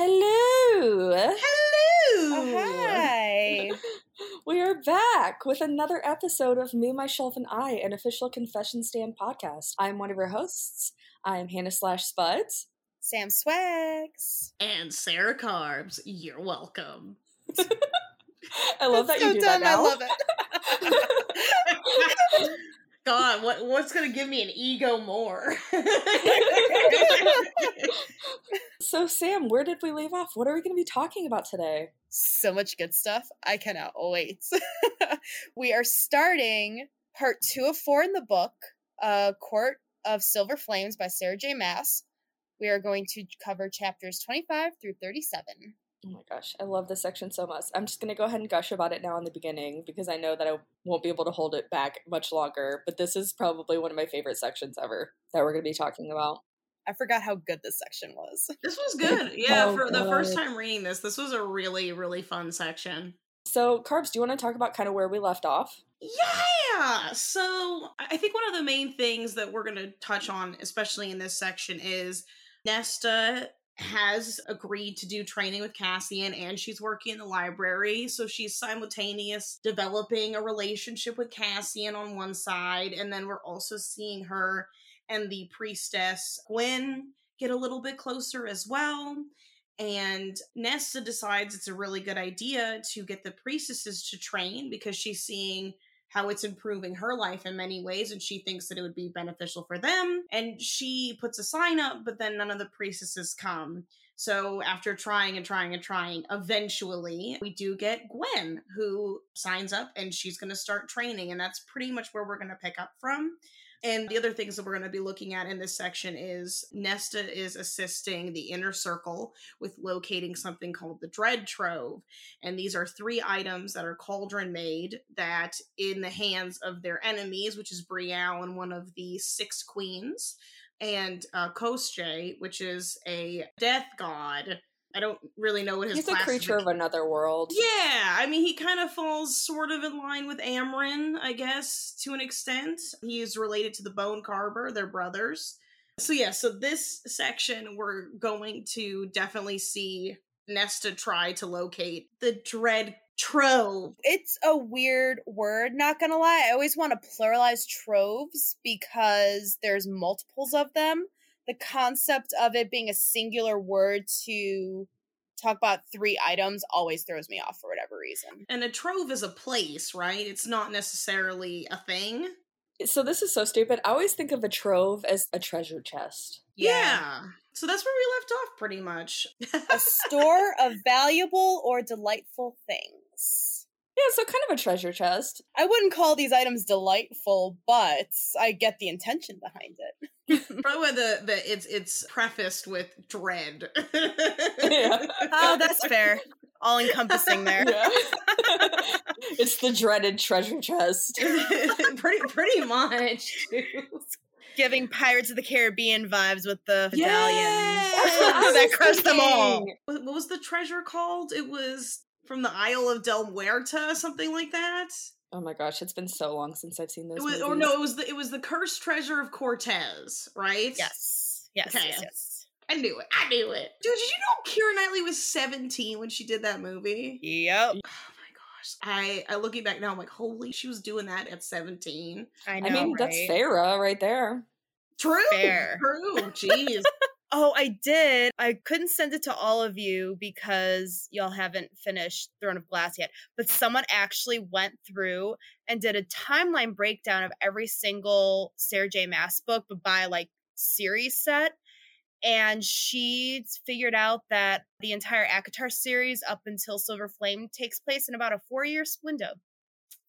Hello. Hello. Oh, hi. We are back with another episode of Me, Myself, and I, an official confession stand podcast. I'm one of your hosts. I'm Hannah slash Spuds. Sam Swags. And Sarah Carbs, you're welcome. I love that so you do dumb. that now. I love it. God, what what's gonna give me an ego more? So, Sam, where did we leave off? What are we going to be talking about today? so much good stuff. I cannot wait. we are starting part two of four in the book, uh, Court of Silver Flames by Sarah J. Maas. We are going to cover chapters 25 through 37. Oh my gosh, I love this section so much. I'm just going to go ahead and gush about it now in the beginning because I know that I won't be able to hold it back much longer. But this is probably one of my favorite sections ever that we're going to be talking about. I forgot how good this section was. this was good. Yeah, Oh, for the first time reading this, this was a really, really fun section. So, Carbs, do you want to talk about kind of where we left off? Yeah. So I I think one of the main things that we're going to touch on, especially in this section, is Nesta has agreed to do training with Cassian and she's working in the library. So she's simultaneous developing a relationship with Cassian on one side. And then we're also seeing her and the priestess Gwen get a little bit closer as well. And Nesta decides it's a really good idea to get the priestesses to train because she's seeing how it's improving her life in many ways and she thinks that it would be beneficial for them. And she puts a sign up, but then none of the priestesses come. So after trying and trying and trying, eventually we do get Gwen who signs up and she's going to start training. And that's pretty much where we're going to pick up from. And the other things that we're going to be looking at in this section is Nesta is assisting the inner circle with locating something called the Dread Trove. And these are three items that are cauldron made that, in the hands of their enemies, which is Briallyn and one of the six queens, and uh, Koschei, which is a death god. I don't really know what his He's a creature of another world. yeah, I mean, he kind of falls sort of in line with Amren, I guess, to an extent. He is related to the Bone Carver, they're brothers. So, yeah, so this section, we're going to definitely see Nesta try to locate the Dread Trove. It's a weird word, not gonna lie. I always want to pluralize troves because there's multiples of them. The concept of it being a singular word to talk about three items always throws me off for whatever reason. And a trove is a place, right? It's not necessarily a thing. So, this is so stupid. I always think of a trove as a treasure chest. Yeah. So that's where we left off, pretty much. a store of valuable or delightful things. Yeah, so kind of a treasure chest. I wouldn't call these items delightful, but I get the intention behind it. Probably why the, the it's it's prefaced with dread. Yeah. Oh, that's fair. All encompassing there. Yeah. it's the dreaded treasure chest. pretty pretty much. Giving Pirates of the Caribbean vibes with the Yes! medallions. That's that was crushed them all. What what was the treasure called? It was from the Isle of Del Muerta, something like that. Oh my gosh, it's been so long since I've seen was, or no, it was the it was the cursed treasure of Cortez, right? Yes. Yes, Okay. yes, yes. I knew it. I knew it. Dude, did you know Keira Knightley was 17 when she did that movie? Yep. Oh my gosh. I I looking back now, I'm like, holy, she was doing that at 17. I know. I mean, that's Sarah right there. True. Fair. True. Jeez. Oh, I did. I couldn't send it to all of you because y'all haven't finished Throne of Glass yet. But someone actually went through and did a timeline breakdown of every single Sarah J. Maas book, but by like series set. And she figured out that the entire ACOTAR series up until Silver Flame takes place in about a four year window.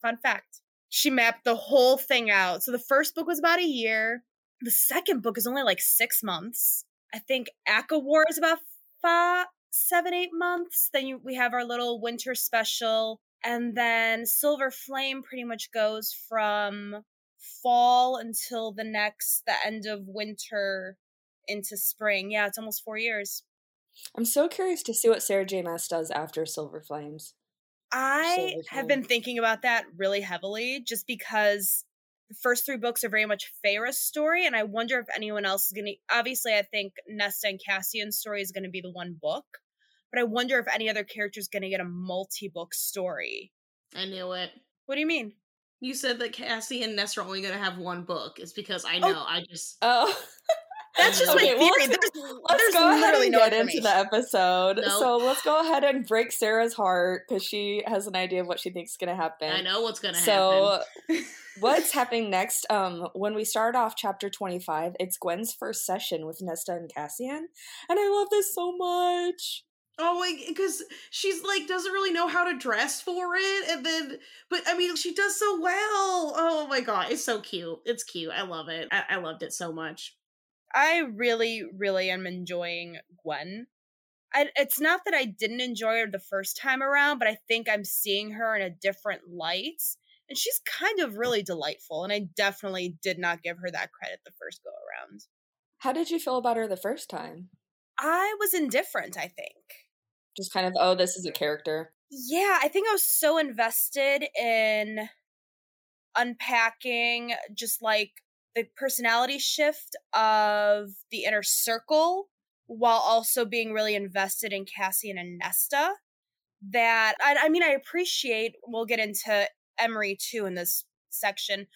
Fun fact. She mapped the whole thing out. So the first book was about a year. The second book is only like six months. I think ACOWAR is about five, seven, eight months. Then you, we have our little winter special, and then Silver Flame pretty much goes from fall until the next, the end of winter into spring. Yeah, it's almost four years. I'm so curious to see what Sarah J. Maas does after Silver Flames. I Silver have been thinking about that really heavily just because the first three books are very much Feyre's story, and I wonder if anyone else is going to. Obviously, I think Nesta and Cassian's story is going to be the one book, but I wonder if any other character is going to get a multi-book story. I knew it. What do you mean? You said that Cassie and Ness are only going to have one book. It's because I Oh. know. I just. Oh. That's just Okay, my well, theory. let's- There's, Let's there's go ahead and no get into the episode. Nope. So let's go ahead and break Sarah's heart because she has an idea of what she thinks is going to happen. I know what's going to So happen. So what's happening next? Um, when we start off chapter twenty-five, it's Gwen's first session with Nesta and Cassian, and I love this so much. Oh, because she's like doesn't really know how to dress for it, and then, but I mean, she does so well. Oh my god, it's so cute. It's cute. I love it. I, I loved it so much. I really, really am enjoying Gwen. I, it's not that I didn't enjoy her the first time around, but I think I'm seeing her in a different light. And she's kind of really delightful. And I definitely did not give her that credit the first go around. How did you feel about her the first time? I was indifferent, I think. Just kind of, oh, this is a character. Yeah, I think I was so invested in unpacking just like the personality shift of the inner circle while also being really invested in Cassian and Nesta that I, I mean I appreciate we'll get into Emerie too in this section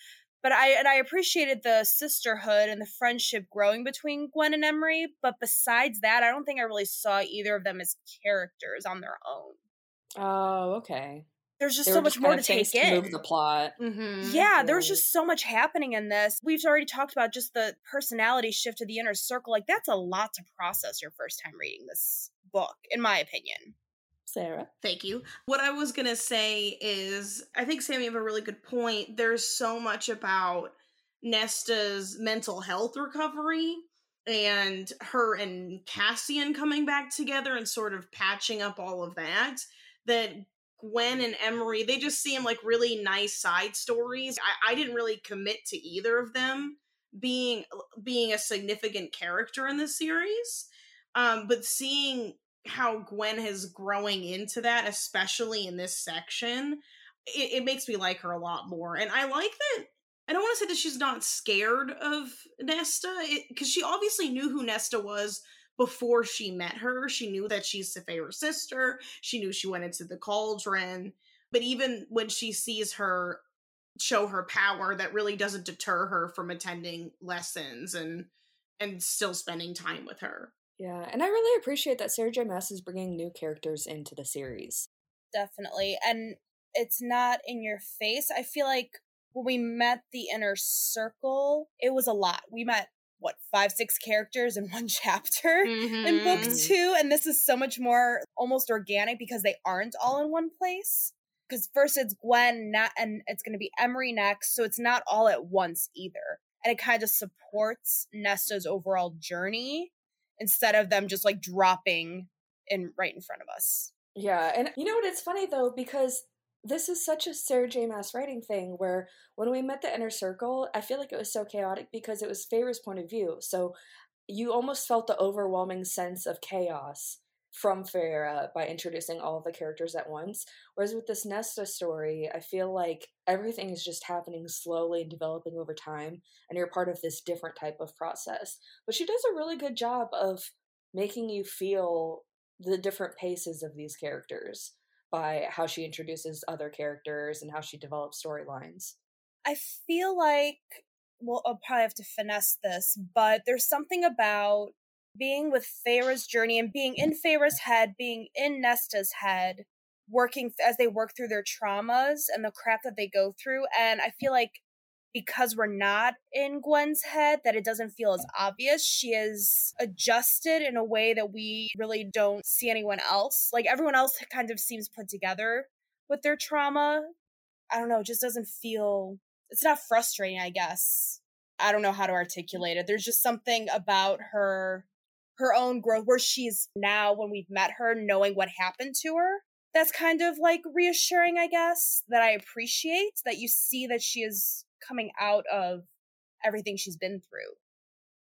but I and I appreciated the sisterhood and the friendship growing between Gwen and Emerie but besides that I don't think I really saw either of them as characters on their own Oh, okay. There's just They so much just more to of things take to in move the plot. Mm-hmm. yeah, there was just so much happening in this. We've already talked about just the personality shift of the inner circle. Like that's a lot to process your first time reading this book, in my opinion. Sarah. Thank you. What I was going to say is I think Sammy you have a really good point. There's so much about Nesta's mental health recovery and her and Cassian coming back together and sort of patching up all of that that Gwen and Emerie, they just seem like really nice side stories. I, I didn't really commit to either of them being being a significant character in the series. Um, but seeing how Gwen is growing into that, especially in this section, it, it makes me like her a lot more. And I like that. I don't want to say that she's not scared of Nesta, because she obviously knew who Nesta was before she met her. She knew that she's Feyre's sister. She knew she went into the cauldron. But even when she sees her show her power, that really doesn't deter her from attending lessons and and still spending time with her. Yeah, and I really appreciate that Sarah J. Maas is bringing new characters into the series. Definitely. And it's not in your face. I feel like when we met the inner circle, it was a lot. We met what, five, six characters in one chapter? in book Mhm. two and this is so much more almost organic because they aren't all in one place because first it's gwen not and it's going to be emerie next so it's not all at once either and it kind of supports nesta's overall journey instead of them just like dropping in right in front of us Yeah, and you know what? It's funny though because this is such a Sarah J. Maas writing thing. Where when we met the inner circle, I feel like it was so chaotic because it was Feyre's point of view. So you almost felt the overwhelming sense of chaos from Feyre uh, by introducing all the characters at once. Whereas with this Nesta story, I feel like everything is just happening slowly and developing over time, and you're part of this different type of process. But she does a really good job of making you feel the different paces of these characters by how she introduces other characters and how she develops storylines. I feel like well, I'll probably have to finesse this, but there's something about being with Feyre's journey and being in Feyre's head, being in Nesta's head, working as they work through their traumas and the crap that they go through. And I feel like because we're not in Gwen's head, that it doesn't feel as obvious. She is adjusted in a way that we really don't see anyone else. Like everyone else kind of seems put together with their trauma. I don't know, it just doesn't feel it's not frustrating, I guess. I don't know how to articulate it. There's just something about her her own growth where she's now when we've met her knowing what happened to her. That's kind of like reassuring, I guess, that I appreciate that you see that she is coming out of everything she's been through.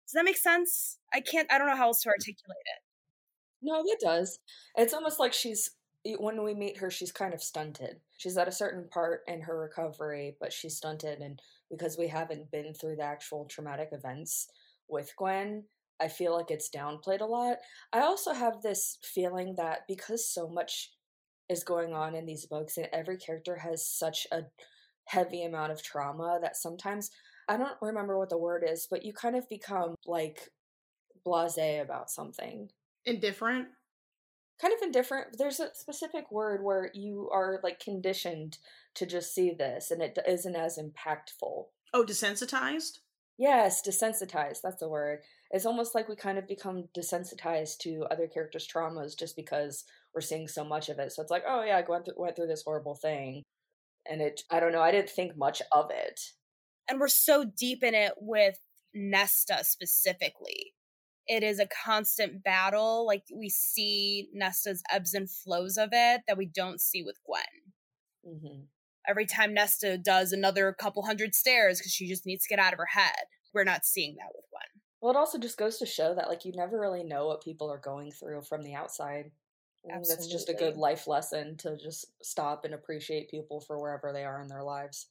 Does that make sense? I can't I don't know how else to mm. articulate it. No, it does. It's almost like she's when we meet her, she's kind of stunted. She's at a certain part in her recovery, but she's stunted, and because we haven't been through the actual traumatic events with Gwen, I feel like it's downplayed a lot. I also have this feeling that because so much is going on in these books and every character has such a heavy amount of trauma that sometimes I don't remember what the word is, but you kind of become like blasé about something. Indifferent? Kind of indifferent. There's a specific word where you are like conditioned to just see this and it isn't as impactful. Oh, desensitized? Yes, desensitized. That's the word. It's almost like we kind of become desensitized to other characters' traumas just because we're seeing so much of it. So it's like, oh yeah, I went through, went through this horrible thing, and it. I don't know. I didn't think much of it. And we're so deep in it with Nesta specifically. It is a constant battle. Like we see Nesta's ebbs and flows of it that we don't see with Gwen. Mm-hmm every time Nesta does another couple hundred stairs because she just needs to get out of her head. We're not seeing that with Gwen. Well, it also just goes to show that like you never really know what people are going through from the outside. That's just a good life lesson to just stop and appreciate people for wherever they are in their lives.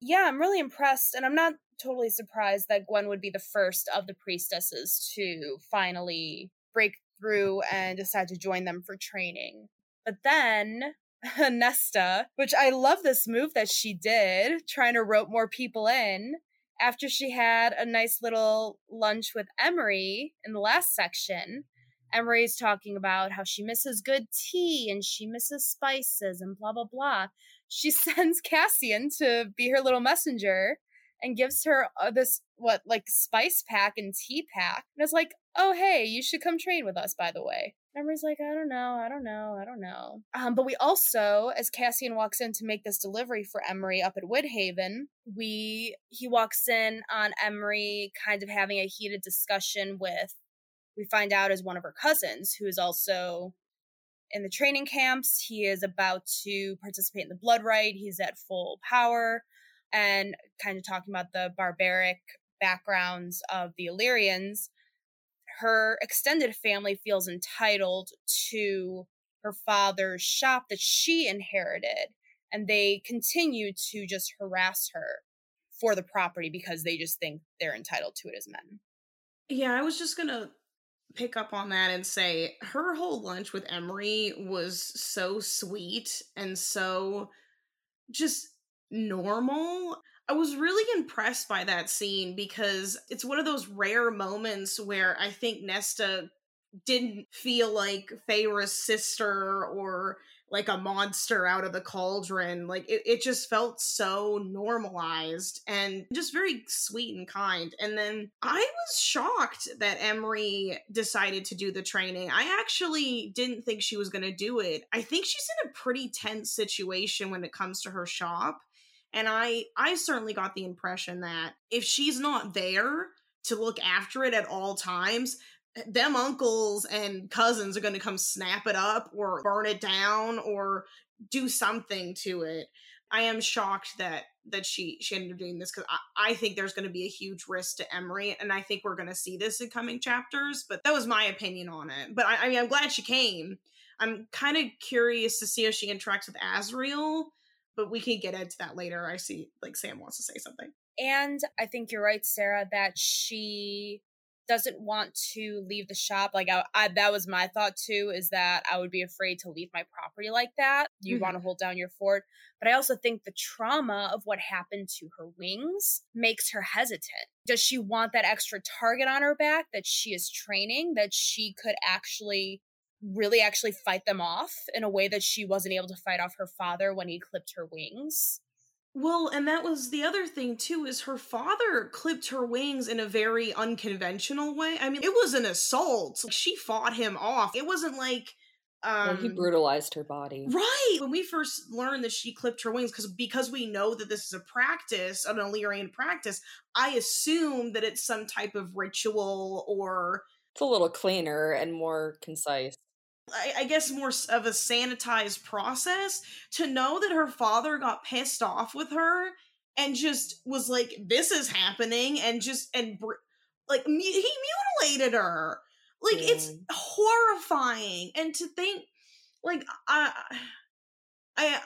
Yeah, I'm really impressed, and I'm not totally surprised that Gwen would be the first of the priestesses to finally break through and decide to join them for training. But then Nesta, which I love this move that she did, trying to rope more people in after she had a nice little lunch with Emerie in the last section. Emerie's talking about how she misses good tea and she misses spices and blah, blah, blah. She sends Cassian to be her little messenger and gives her uh, this, what, like spice pack and tea pack. And it's like, oh, hey, you should come train with us, by the way. Emerie's like, I don't know, I don't know, I don't know. Um, but we also, as Cassian walks in to make this delivery for Emerie up at Windhaven, we he walks in on Emerie kind of having a heated discussion with we find out is one of her cousins, who is also in the training camps. He is about to participate in the blood rite. He's at full power and kind of talking about the barbaric backgrounds of the Illyrians her extended family feels entitled to her father's shop that she inherited and they continue to just harass her for the property because they just think they're entitled to it as men. Yeah, I was just going to pick up on that and say her whole lunch with Emerie was so sweet and so just normal. I was really impressed by that scene because it's one of those rare moments where I think Nesta didn't feel like Feyre's sister or like a monster out of the cauldron. Like it, it just felt so normalized and just very sweet and kind. And then I was shocked that Emerie decided to do the training. I actually didn't think she was going to do it. I think she's in a pretty tense situation when it comes to her shop and i i certainly got the impression that if she's not there to look after it at all times them uncles and cousins are going to come snap it up or burn it down or do something to it i am shocked that that she she ended up doing this because I, I think there's going to be a huge risk to emerie and i think we're going to see this in coming chapters but that was my opinion on it but i, I mean i'm glad she came i'm kind of curious to see how she interacts with azriel but we can get into that later. I see like Sam wants to say something. And I think you're right, Sarah, that she doesn't want to leave the shop. Like I, I, that was my thought too, is that I would be afraid to leave my property like that. You mm-hmm. want to hold down your fort. But I also think the trauma of what happened to her wings makes her hesitant. Does she want that extra target on her back that she is training that she could actually really actually fight them off in a way that she wasn't able to fight off her father when he clipped her wings. Well, and that was the other thing too is her father clipped her wings in a very unconventional way. I mean, it was an assault. She fought him off. It wasn't like um well, he brutalized her body. Right. When we first learned that she clipped her wings cuz because we know that this is a practice, an Illyrian practice, I assume that it's some type of ritual or it's a little cleaner and more concise. I, I guess more of a sanitized process to know that her father got pissed off with her and just was like this is happening and just and like he mutilated her. Like yeah. it's horrifying. And to think like i i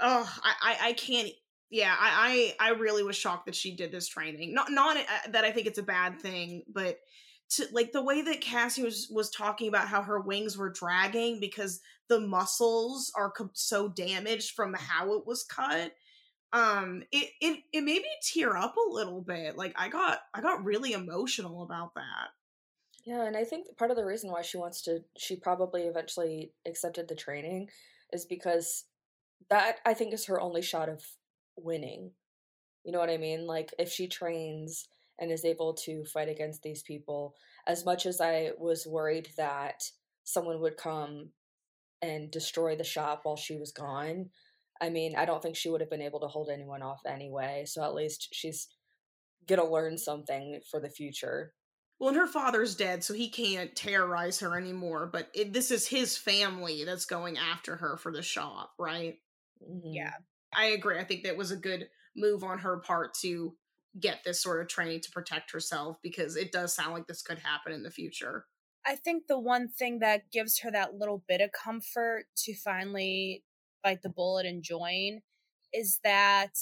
oh i i can't yeah I, I i really was shocked that she did this training. Not not uh, that i think it's a bad thing but to like the way that Cassie was was talking about how her wings were dragging because the muscles are co- so damaged from how it was cut um it, it it made me tear up a little bit like i got i got really emotional about that Yeah, and I think part of the reason why she wants to, she probably eventually accepted the training is because that I think is her only shot of winning. You know what I mean? Like, if she trains and is able to fight against these people, as much as I was worried that someone would come and destroy the shop while she was gone, I mean, I don't think she would have been able to hold anyone off anyway. So at least she's gonna learn something for the future. well and her father's dead so he can't terrorize her anymore but it, this is his family that's going after her for the shop right Mhm. Yeah. i agree i think that was a good move on her part to get this sort of training to protect herself because it does sound like this could happen in the future I think the one thing that gives her that little bit of comfort to finally bite the bullet and join is that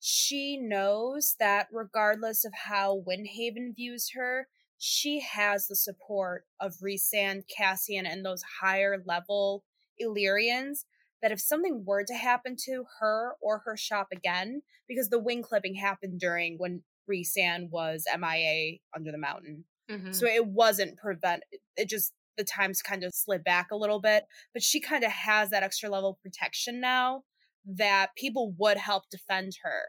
she knows that regardless of how Windhaven views her, she has the support of Rhysand, Cassian, and those higher level Illyrians. That if something were to happen to her or her shop again, because the wing clipping happened during when Rhysand was MIA under the mountain, Mm-hmm. so it wasn't prevent it just the times kind of slid back a little bit but she kind of has that extra level of protection now that people would help defend her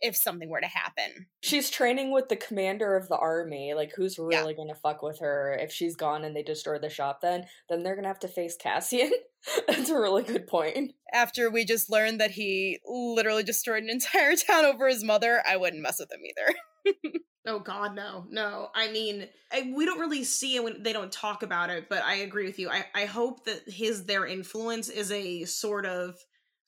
if something were to happen She's training with the commander of the army. Like, who's really gonna fuck with her if she's gone and they destroy the shop? Then, then they're gonna have to face Cassian. That's a really good point. after we just learned that he literally destroyed an entire town over his mother i wouldn't mess with him either Oh God, no, no. I mean, I, we don't really see it when they don't talk about it, but I agree with you. I, I hope that his their influence is a sort of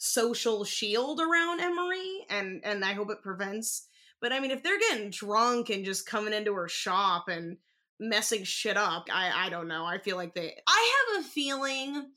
social shield around Emerie, and and I hope it prevents. But I mean, if they're getting drunk and just coming into her shop and messing shit up, I I don't know. I feel like they. I have a feeling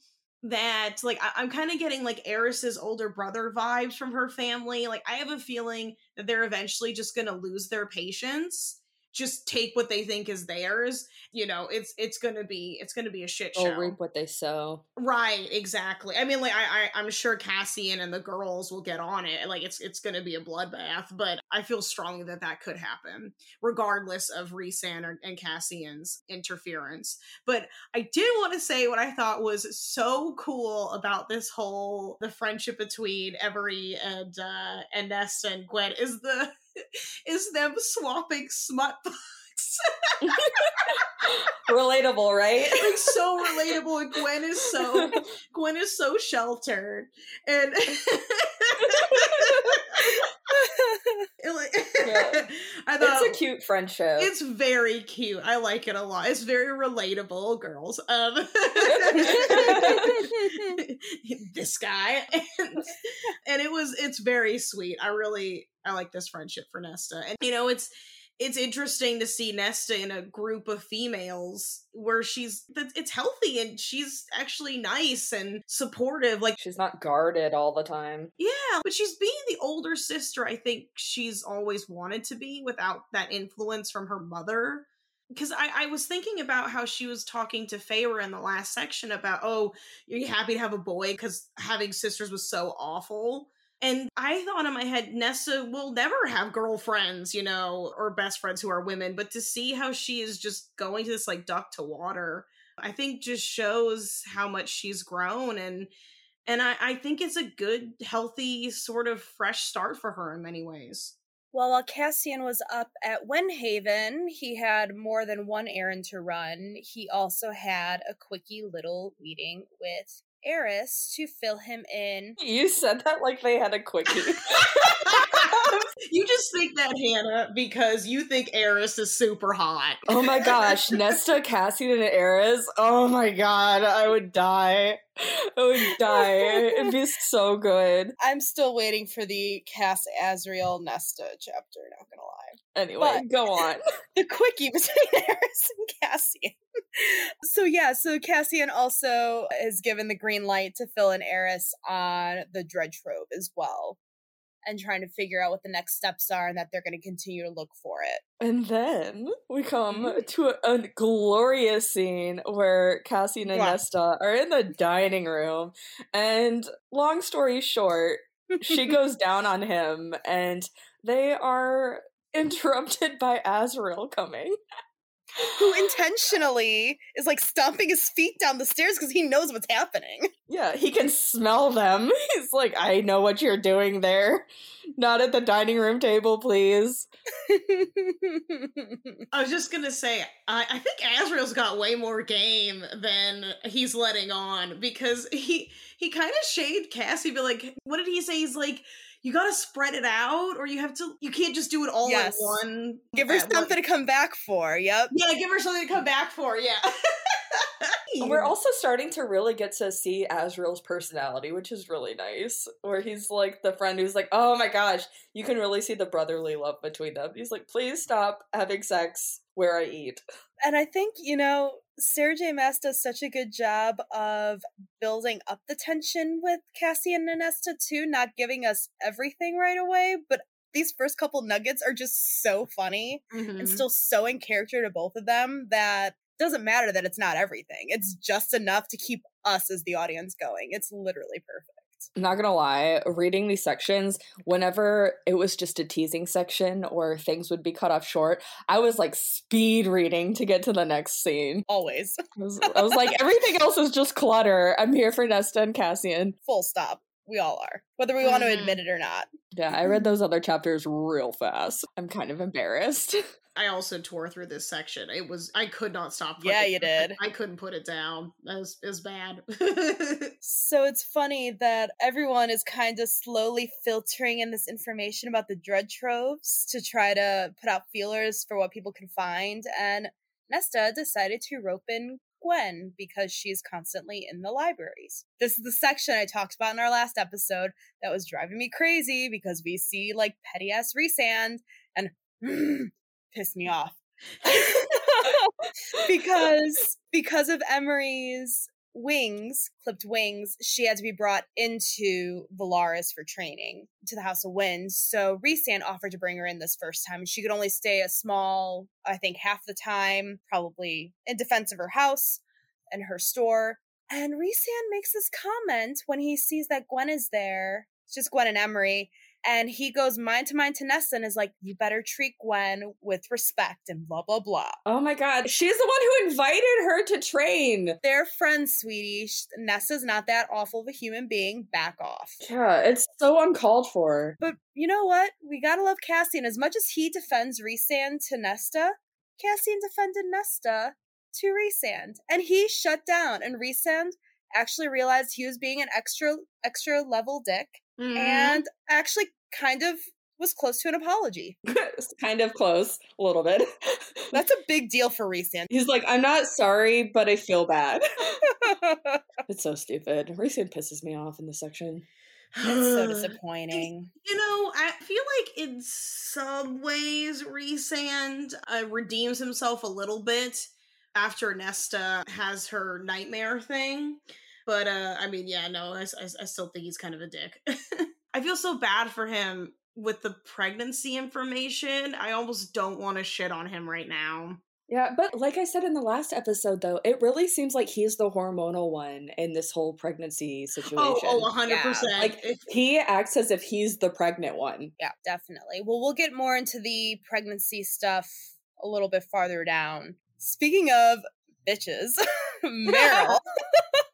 that like I, I'm kind of getting like Eris's older brother vibes from her family. Like I have a feeling that they're eventually just gonna lose their patience, just take what they think is theirs. You know, it's it's gonna be it's gonna be a shit show. They'll reap what they sow. Right, exactly. I mean, like I, I I'm sure Cassian and the girls will get on it. Like it's it's gonna be a bloodbath, but I feel strongly that that could happen, regardless of Rhysand or- and Cassian's interference. But I did want to say what I thought was so cool about this whole the friendship between Emerie and uh and Nesta and Gwen is the is them swapping smut books. Relatable, right? like so relatable and Gwen is so Gwen is so sheltered and Yeah. I thought it's a cute friendship. it's very cute. I like it a lot. It's very relatable, girls. Um, this guy, and, and it was it's very sweet. I really I like this friendship for Nesta, and you know it's it's interesting to see Nesta in a group of females where she's it's healthy and she's actually nice and supportive. Like She's not guarded all the time. yeah, but she's being the older sister I think she's always wanted to be without that influence from her mother. Because I, I was thinking about how she was talking to Feyre in the last section about, oh, you're happy to have a boy because having sisters was so awful. And I thought in my head, Nessa will never have girlfriends, you know, or best friends who are women. But to see how she is just going to this like duck to water, I think just shows how much she's grown and and I, I think it's a good, healthy, sort of fresh start for her in many ways. Well, while Cassian was up at Windhaven, he had more than one errand to run. He also had a quickie little meeting with Eris to fill him in. You said that like they had a quickie. you just think that, Hannah, because you think Eris is super hot. oh my gosh, Nesta, Cassian, and Eris. Oh my god, I would die. I would die. It'd be so good. I'm still waiting for the Cass Azriel Nesta chapter, not gonna lie. Anyway, But- go on. the quickie between Eris and Cassian. so yeah, so Cassian also is given the green light to fill in Eris on the Dread Trove as well. And trying to figure out what the next steps are and that they're going to continue to look for it. And then we come Mhm. to a, a glorious scene where Cassie and Yeah. Nesta are in the dining room. And long story short, she goes down on him and they are interrupted by Azriel coming. Who intentionally is like stomping his feet down the stairs because he knows what's happening. Yeah, he can smell them. He's like, I know what you're doing there. Not at the dining room table, please. I was just gonna say, I, I think Azriel's got way more game than he's letting on because he he kind of shade Cassie, but like, what did he say? He's like, you gotta spread it out, or you have to, you can't just do it all Yes. at one. Give her at one- something to come back for. Yep. Yeah, give her something to come back for. Yeah. We're also starting to really get to see Azriel's personality, which is really nice. Where he's like the friend who's like, oh my gosh, you can really see the brotherly love between them. He's like, please stop having sex where I eat. And I think, you know, Sarah J. Maas does such a good job of building up the tension with Cassie and Nesta too, not giving us everything right away, but these first couple nuggets are just so funny Mhm. and still so in character to both of them that doesn't matter that it's not everything. It's just enough to keep us as the audience going. It's literally perfect. I'm not gonna lie, reading these sections, whenever it was just a teasing section or things would be cut off short, I was like speed reading to get to the next scene. Always. I was, I was like, everything else is just clutter. I'm here for Nesta and Cassian. Full stop. We all are. Whether we want to Mhm. admit it or not. Yeah, I read those other chapters real fast. I'm kind of embarrassed. I also tore through this section. It was I could not stop. Yeah, putting- you did. I couldn't put it down. That was, it was bad. So it's funny that everyone is kind of slowly filtering in this information about the dread troves to try to put out feelers for what people can find. And Nesta decided to rope in Gwen because she's constantly in the libraries. This is the section I talked about in our last episode that was driving me crazy because we see like petty ass Rhysand and piss me off. because because of Emerie's wings, clipped wings, she had to be brought into Velaris for training to the House of Winds. So Rhysand offered to bring her in this first time, she could only stay a small, I think, half the time, probably in defense of her house and her store. And Rhysand makes this comment when he sees that Gwen is there. It's just Gwen and Emerie. And he goes mind to mind to Nesta and is like, You better treat Gwen with respect and blah, blah, blah. Oh my god, she's the one who invited her to train. They're friends, sweetie. Nesta's not that awful of a human being. Back off. Yeah, it's so uncalled for. But you know what? We gotta love Cassian. As much as he defends Rhysand to Nesta, Cassian defended Nesta to Rhysand. And he shut down. And Rhysand actually realized he was being an extra extra level dick Mhm. and actually kind of was close to an apology. kind of close, a little bit. That's a big deal for Rhysand. He's like, I'm not sorry, but I feel bad. it's so stupid. Rhysand pisses me off in this section. It's so disappointing. You know, I feel like in some ways, Rhysand uh, redeems himself a little bit after Nesta has her nightmare thing. But, uh, I mean, yeah, no, I, I, I still think he's kind of a dick. I feel so bad for him with the pregnancy information. I almost don't want to shit on him right now. Yeah, but like I said in the last episode, though, it really seems like he's the hormonal one in this whole pregnancy situation. Oh, oh, 100%. Yeah, like he acts as if he's the pregnant one. Yeah, definitely. Well, we'll get more into the pregnancy stuff a little bit farther down. Speaking of bitches, Merrill.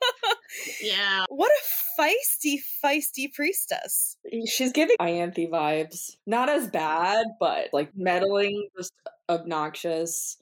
yeah. what a feisty, feisty priestess. She's giving Ianthe vibes. Not as bad, but like meddling, just obnoxious,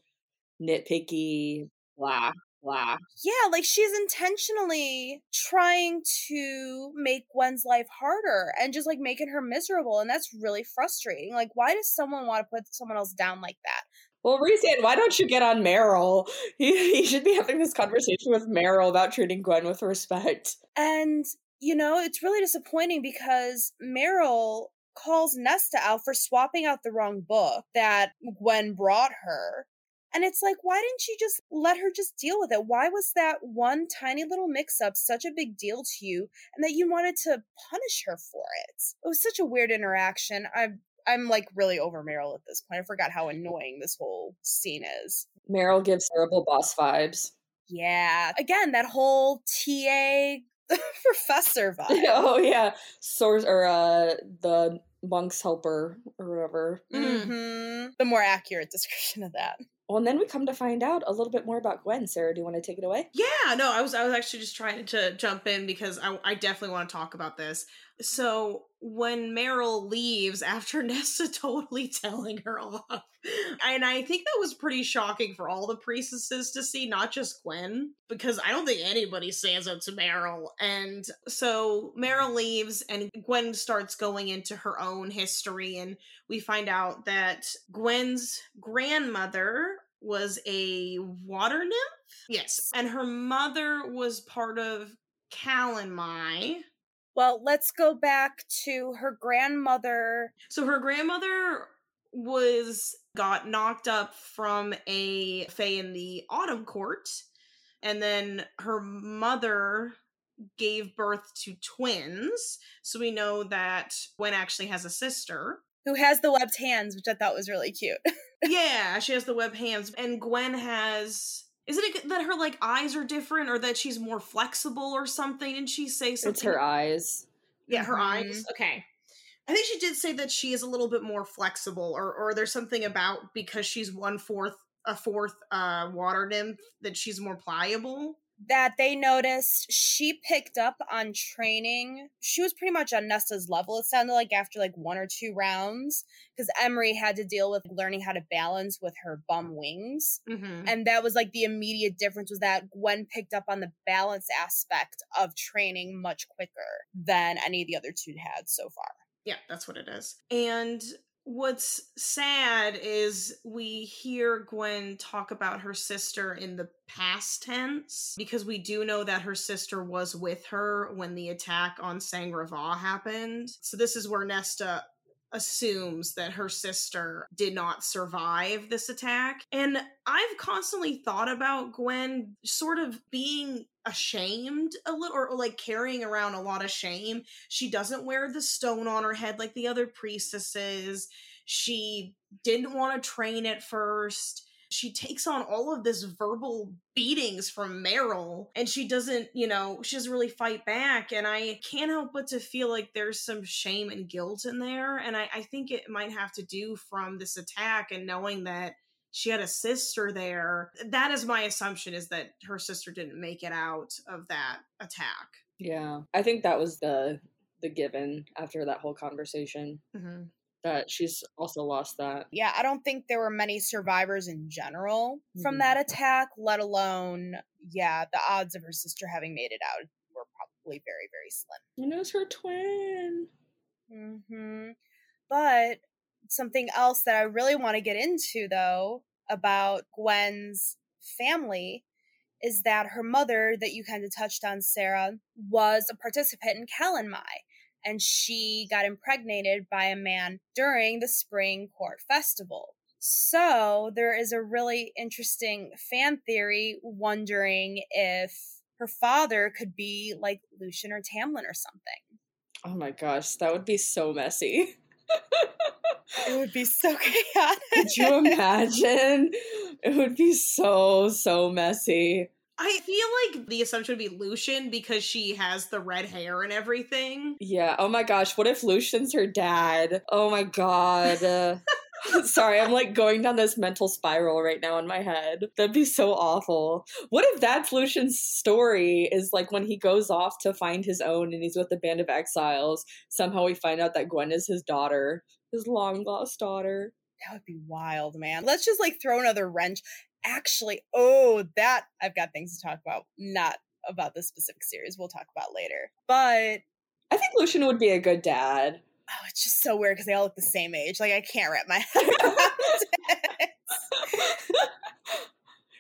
nitpicky, blah, blah. Yeah, like she's intentionally trying to make Gwen's life harder and just like making her miserable. And that's really frustrating. Like, why does someone want to put someone else down like that? Well, Rhysand, why don't you get on Merrill? He, he should be having this conversation with Merrill about treating Gwen with respect. And, you know, it's really disappointing because Merrill calls Nesta out for swapping out the wrong book that Gwen brought her. And it's like, why didn't you just let her just deal with it? Why was that one tiny little mix up such a big deal to you and that you wanted to punish her for it? It was such a weird interaction. I'm I'm like really over Merrill at this point. I forgot how annoying this whole scene is. Merrill gives terrible boss vibes. Yeah. Again, that whole TA professor vibe. oh yeah. Source or uh the monk's helper or whatever. Mm-hmm. The more accurate description of that. Well, and then we come to find out a little bit more about Gwen. Sarah, do you want to take it away? Yeah, no, I was I was actually just trying to jump in because I I definitely want to talk about this. So when Merrill leaves after Nessa totally telling her off, and I think that was pretty shocking for all the priestesses to see, not just Gwen, because I don't think anybody stands up to Merrill. And so Merrill leaves, and Gwen starts going into her own history, and we find out that Gwen's grandmother was a water nymph. Yes, and her mother was part of Calanmai. Well, let's go back to her grandmother. So her grandmother was got knocked up from a fae in the autumn court and then her mother gave birth to twins. So we know that gwen actually has a sister. Who has the webbed hands which i thought was really cute. Yeah she has the webbed hands and gwen has isn't it that her like eyes are different or that she's more flexible or something and she say something It's her eyes. yeah her Mhm. eyes okay i think she did say that she is a little bit more flexible or or there's something about because she's one fourth a fourth uh water nymph that she's more pliable that they noticed she picked up on training. She was pretty much on Nesta's level, it sounded like, after like one or two rounds, because Emery had to deal with learning how to balance with her bum wings. mm-hmm. And that was like the immediate difference was that Gwen picked up on the balance aspect of training much quicker than any of the other two had so far. Yeah, that's what it is. And what's sad is we hear Gwen talk about her sister in the past tense because we do know that her sister was with her when the attack on Sangravah happened. So this is where Nesta assumes that her sister did not survive this attack. And I've constantly thought about Gwen sort of being ashamed a little or, like carrying around a lot of shame. She doesn't wear the stone on her head like the other priestesses. She didn't want to train at first. She takes on all of this verbal beatings from Merrill and she doesn't, you know, she doesn't really fight back. And I can't help but to feel like there's some shame and guilt in there. And I, I think it might have to do from this attack and knowing that she had a sister there. That is my assumption is that her sister didn't make it out of that attack. Yeah. I think that was the the given after that whole conversation. Mm-hmm. That she's also lost that. Yeah, I don't think there were many survivors in general from Mhm. that attack, let alone, yeah, the odds of her sister having made it out were probably very, very slim. And it was her twin. hmm But something else that I really want to get into, though, about Gwen's family is that her mother, that you kind of touched on, Sarah, was a participant in Calanmai, and she got impregnated by a man during the spring court festival. So there is a really interesting fan theory wondering if her father could be like Lucien or Tamlin or something. Oh my gosh, that would be so messy. It would be so chaotic. Could you imagine? It would be so, so messy. I feel like the assumption would be Lucien because she has the red hair and everything. Yeah. Oh my gosh. What if Lucien's her dad? Oh my god. Sorry, I'm like going down this mental spiral right now in my head. That'd be so awful. What if that's Lucien's story? Is like when he goes off to find his own and he's with the band of exiles. Somehow we find out that Gwen is his daughter, his long lost daughter. That would be wild, man. Let's just like throw another wrench. Actually, oh, that I've got things to talk about. Not about this specific series. We'll talk about later. But I think Lucien would be a good dad. oh, it's just so weird because they all look the same age. Like I can't wrap my head around it.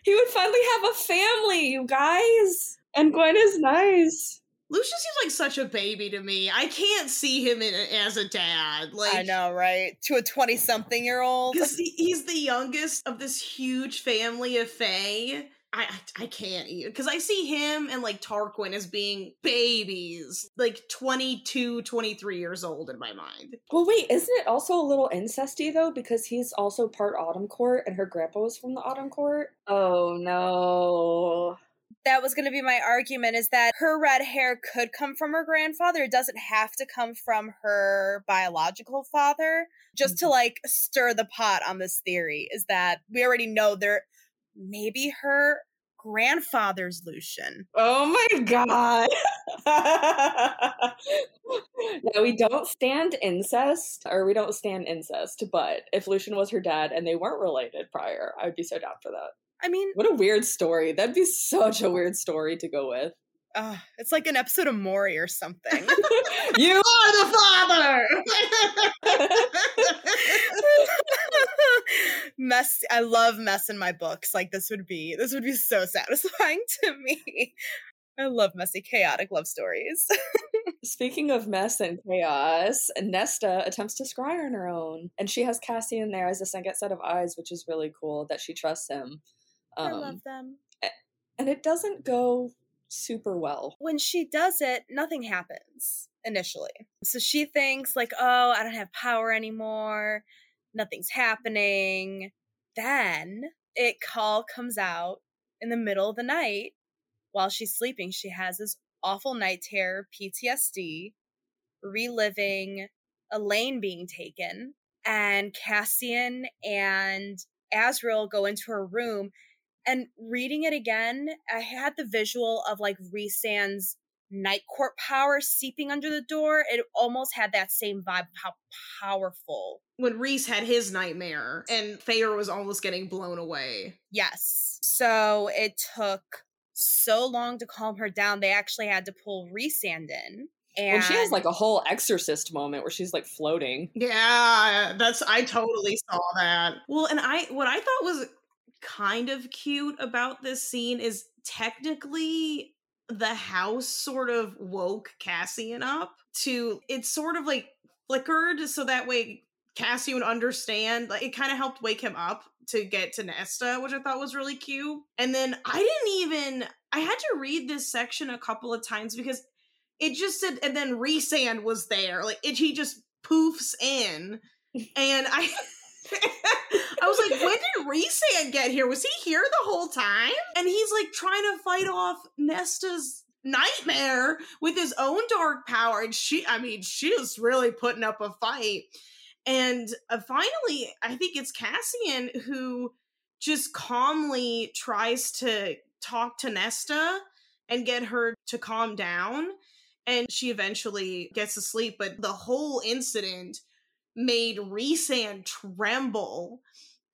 he would finally have a family, you guys. And Gwen is nice. Lucien seems like such a baby to me. I can't see him in, as a dad. Like I know, right? To a 20 something year old. because he, he's the youngest of this huge family of Fae. I I, I can't because I see him and like Tarquin as being babies, like 22, 23 years old in my mind. Well, wait, isn't it also a little incesty though? Because he's also part Autumn Court, and her grandpa was from the Autumn Court. Oh no! That was going to be my argument is that her red hair could come from her grandfather. It doesn't have to come from her biological father. Just to mm-hmm. like stir the pot on this theory is that we already know there maybe her grandfather's Lucien. Oh my god! now we don't stand incest, or we don't stand incest. But if Lucien was her dad and they weren't related prior, I would be so down for that. I mean, What a weird story. That'd be such a weird story to go with. uh, it's like an episode of Maury or something. you are the father. mess I love mess in my books. Like this would be this would be so satisfying to me. I love messy chaotic love stories. Speaking of mess and chaos, Nesta attempts to scry on her own, and she has Cassian there as a second set of eyes, which is really cool that she trusts him. I Um, love them. and it doesn't go super well. When she does it, nothing happens initially. So she thinks like, "Oh, I don't have power anymore. Nothing's happening." Then it call comes out in the middle of the night while she's sleeping. She has this awful night terror, PTSD, reliving Elain being taken, and Cassian and Azriel go into her room and reading it again, I had the visual of like Rhysand's night court power seeping under the door. It almost had that same vibe of how powerful. when Rhys had his nightmare and Feyre was almost getting blown away. Yes. So it took so long to calm her down. They actually had to pull Rhysand in. And When she has like a whole exorcist moment where she's like floating. Yeah, that's I totally saw that. Well, and I what I thought was kind of cute about this scene is technically the house sort of woke Cassian up to it's sort of like flickered so that way Cassian understand. Like it kind of helped wake him up to get to Nesta, which I thought was really cute. And then I didn't even I had to read this section a couple of times because it just said and then Rhysand was there. Like it he just poofs in. And I I was like, when did Rhysand get here? Was he here the whole time? And he's like trying to fight off Nesta's nightmare with his own dark power. And she, I mean, she was really putting up a fight. And uh, finally, I think it's Cassian who just calmly tries to talk to Nesta and get her to calm down. And she eventually gets to sleep. But the whole incident made Rhysand tremble.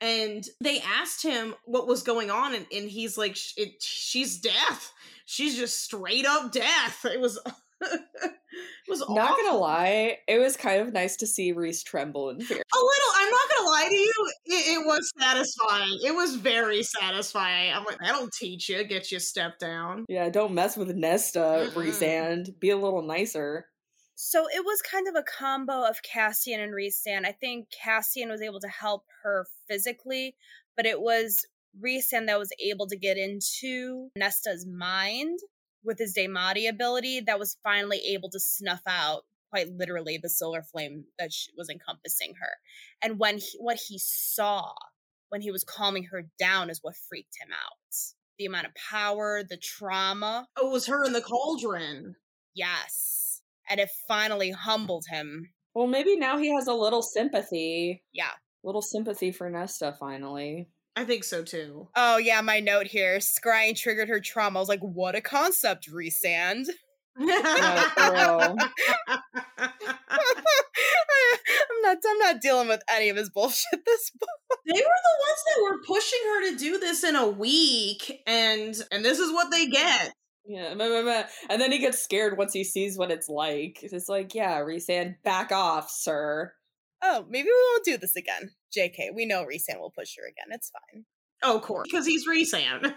And they asked him what was going on, and, and he's like, it, "She's death. She's just straight up death." It was, it was Not awful. gonna lie, it was kind of nice to see Rhys tremble in fear. A little. I'm not gonna lie to you. It, it was satisfying. It was very satisfying. I'm like, that'll teach you, get you a step down. Yeah, don't mess with Nesta, Mm-mm. Rhysand. Be a little nicer. So it was kind of a combo of Cassian and Rhysand. I think Cassian was able to help her physically, but it was Rhysand that was able to get into Nesta's mind with his Daemati ability that was finally able to snuff out quite literally the silver flame that was encompassing her. And when he, what he saw when he was calming her down is what freaked him out. The amount of power, the trauma. Oh, it was her in the cauldron. Yes. And it finally humbled him. Well, maybe now he has a little sympathy. Yeah. Little sympathy for Nesta finally. I think so too. Oh yeah, my note here. Scrying triggered her trauma. I was like, what a concept, Rhysand. girl. I'm not I'm not dealing with any of his bullshit this book. they were the ones that were pushing her to do this in a week, and and this is what they get. Yeah, meh, meh, meh. and then he gets scared once he sees what it's like. It's like, yeah, Rhysand, back off, sir. Oh, maybe we won't do this again. JK, we know Rhysand will push her again. It's fine. Oh, of course, because he's Resan.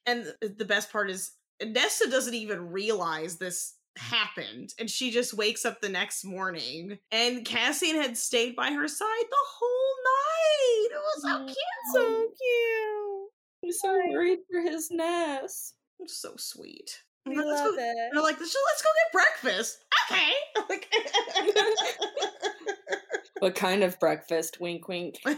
and the best part is Nesta doesn't even realize this happened and she just wakes up the next morning and Cassian had stayed by her side the whole night. It was so oh, cute. So cute. He's so worried for his nest. So sweet. We Let's love go- it. They're like, let's let's go get breakfast. Okay. Like What kind of breakfast? Wink, wink. I'm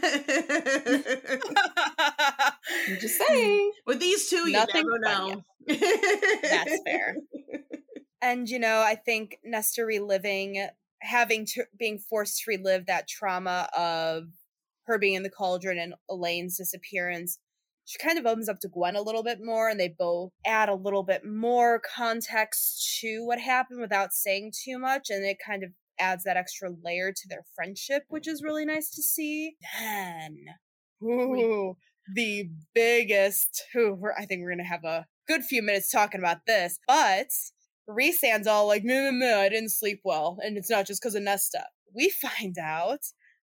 just mm, saying. With these two, you Nothing never know. That's fair. And you know, I think Nesta reliving, having to being forced to relive that trauma of her being in the cauldron and Elain's disappearance, she kind of opens up to Gwyn a little bit more, and they both add a little bit more context to what happened without saying too much, and it kind of adds that extra layer to their friendship, which is really nice to see. Then, ooh, the biggest. Ooh, I think we're gonna have a good few minutes talking about this, but Rhysand's all like, no, no, I didn't sleep well, and it's not just because of Nesta. We find out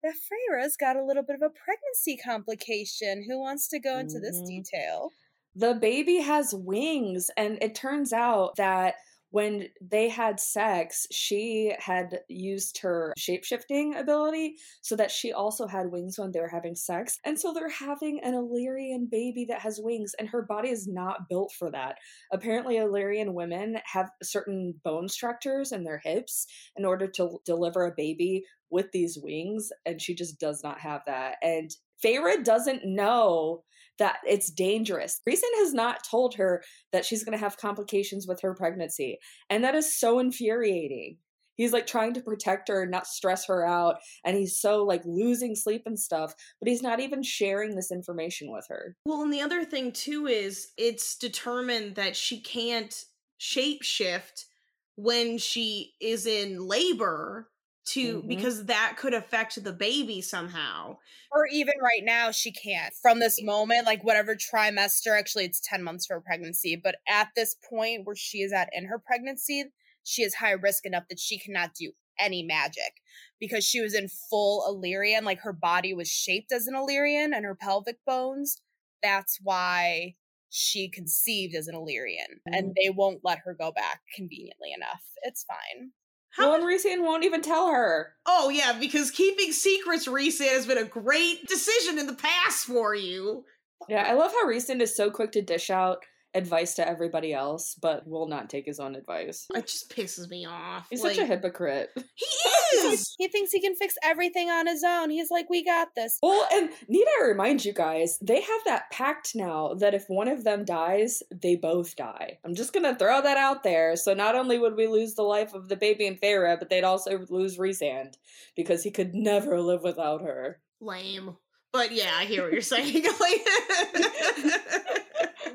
that Feyre's got a little bit of a pregnancy complication. Who wants to go into this Mhm. detail? The baby has wings, and it turns out that when they had sex, she had used her shapeshifting ability so that she also had wings when they were having sex. And so they're having an Illyrian baby that has wings, and her body is not built for that. Apparently, Illyrian women have certain bone structures in their hips in order to deliver a baby with these wings, and she just does not have that. And Feyre doesn't know that it's dangerous. Rhysand has not told her that she's going to have complications with her pregnancy. And that is so infuriating. He's like trying to protect her and not stress her out. And he's so like losing sleep and stuff, but he's not even sharing this information with her. Well, and the other thing too is it's determined that she can't shapeshift when she is in labor to Mhm. because that could affect the baby somehow. Or even right now, she can't. From this moment, like whatever trimester, actually, it's 10 months for a pregnancy, but at this point where she is at in her pregnancy, she is high risk enough that she cannot do any magic because she was in full Illyrian, like her body was shaped as an Illyrian and her pelvic bones. That's why she conceived as an Illyrian, and they won't let her go back conveniently enough. It's fine. How well, and Rhysand won't even tell her. Oh yeah, because keeping secrets, Risa, has been a great decision in the past for you. Yeah, I love how Rhysand is so quick to dish out advice to everybody else, but will not take his own advice. It just pisses me off. He's like, such a hypocrite. He is. He thinks he can fix everything on his own. He's like, we got this. Well, and need I remind you guys, they have that pact now that if one of them dies, they both die. I'm just gonna throw that out there. So not only would we lose the life of the baby and Feyre, but they'd also lose Rhysand because he could never live without her. Lame. But yeah, I hear what you're saying.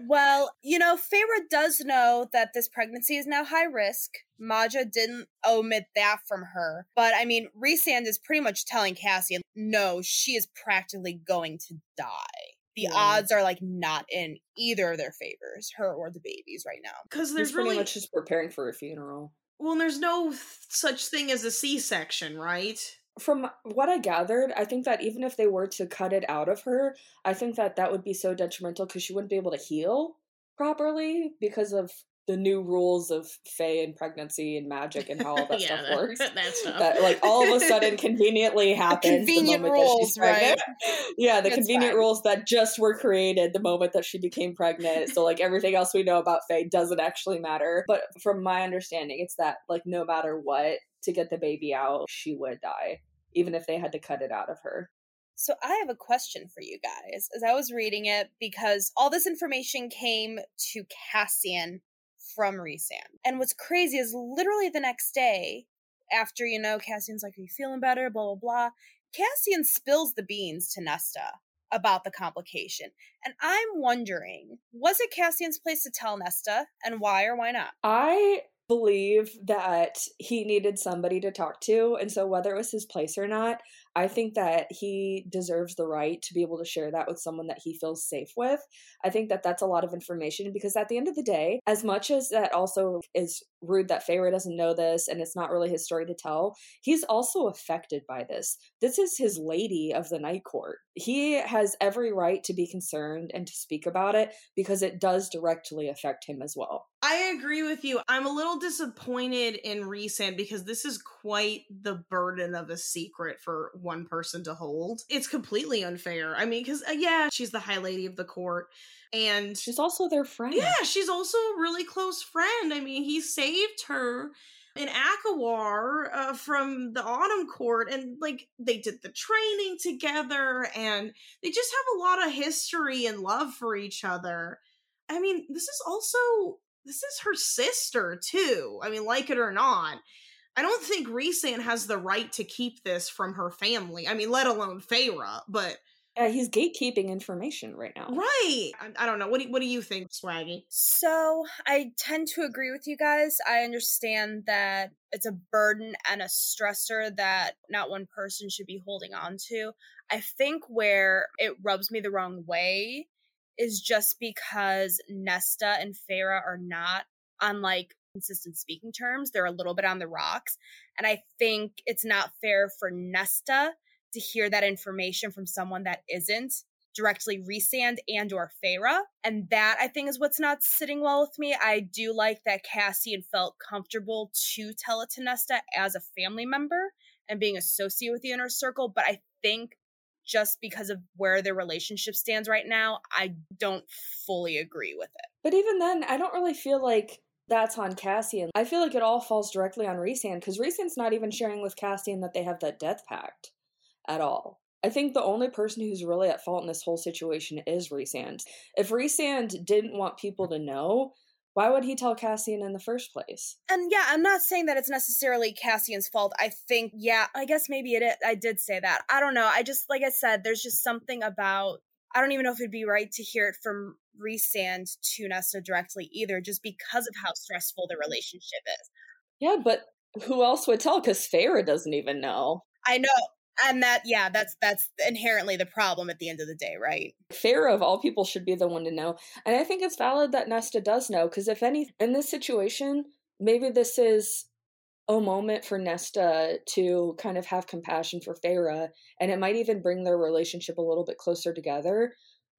Well, you know, Feyre does know that this pregnancy is now high risk. Madja didn't omit that from her. But I mean, Rhysand is pretty much telling Cassian, no, she is practically going to die. The Yeah. odds are like not in either of their favors, her or the babies right now. Because He's there's pretty really much just preparing for a funeral. well, there's no th- such thing as a C-section, right? From what I gathered, I think that even if they were to cut it out of her, I think that that would be so detrimental because she wouldn't be able to heal properly because of the new rules of Fae and pregnancy and magic and how all that Yeah, stuff works. That stuff. that like all of a sudden conveniently happens the moment that she's rules, right? pregnant. Yeah, the It's convenient fine. rules that just were created the moment that she became pregnant. So like everything else we know about Fae doesn't actually matter. But from my understanding, it's that like no matter what, to get the baby out, she would die. Even if they had to cut it out of her. So I have a question for you guys as I was reading it because all this information came to Cassian from Rhysand. And what's crazy is literally the next day, after, you know, Cassian's like, Are you feeling better? Blah, blah, blah. Cassian spills the beans to Nesta about the complication. And I'm wondering, was it Cassian's place to tell Nesta and why or why not? I believe that he needed somebody to talk to. And so, whether it was his place or not, I think that he deserves the right to be able to share that with someone that he feels safe with. I think that that's a lot of information because at the end of the day, as much as that also is rude that Feyre doesn't know this and it's not really his story to tell, he's also affected by this. This is his lady of the night court. He has every right to be concerned and to speak about it because it does directly affect him as well. I agree with you. I'm a little disappointed in Rhysand because this is quite the burden of a secret for one person to hold. It's completely unfair. I mean, because, uh, yeah, she's the high lady of the court. And she's also their friend. Yeah, she's also a really close friend. I mean, he saved her in ACOWAR uh, from the Autumn Court, and like they did the training together, and they just have a lot of history and love for each other. I mean, this is also this is her sister too. I mean, like it or not. I don't think Rhysand has the right to keep this from her family. I mean, let alone Feyre, but yeah, he's gatekeeping information right now. Right. I, I, don't know. What do, what do you think, Swaggy? So I tend to agree with you guys. I understand that it's a burden and a stressor that not one person should be holding on to. I think where it rubs me the wrong way is just because Nesta and Feyre are not on like consistent speaking terms. They're a little bit on the rocks. And I think it's not fair for Nesta to hear that information from someone that isn't directly Rhysand and or Feyre. And that I think is what's not sitting well with me. I do like that Cassian felt comfortable to tell it to Nesta as a family member and being associated with the inner circle, but I think just because of where their relationship stands right now, I don't fully agree with it. But even then, I don't really feel like that's on Cassian. I feel like it all falls directly on Rhysand because Rhysand's not even sharing with Cassian that they have that death pact at all. I think the only person who's really at fault in this whole situation is Rhysand. If Rhysand didn't want people to know, why would he tell Cassian in the first place? And yeah, I'm not saying that it's necessarily Cassian's fault. I think, yeah, I guess maybe it. I did say that. I don't know. I just, like I said, there's just something about. I don't even know if it'd be right to hear it from Rhysand to Nesta directly either, just because of how stressful the relationship is. Yeah, but who else would tell? Because Feyre doesn't even know. I know and that yeah that's that's inherently the problem at the end of the day right Feyre of all people should be the one to know and i think it's valid that nesta does know because if any in this situation maybe this is a moment for nesta to kind of have compassion for Feyre, and it might even bring their relationship a little bit closer together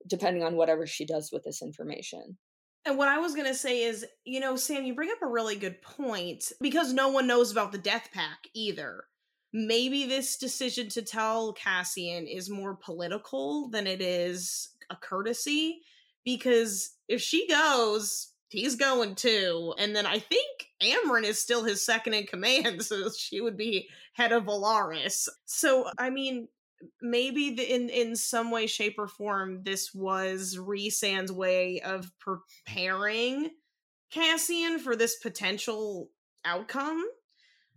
depending on whatever she does with this information and what I was going to say is, you know, Sam, you bring up a really good point because no one knows about the death pack either maybe this decision to tell Cassian is more political than it is a courtesy because if she goes, he's going too. And then I think Amren is still his second in command, so she would be head of Velaris. So, I mean, maybe the, in in some way shape or form this was Rhysand's way of preparing Cassian for this potential outcome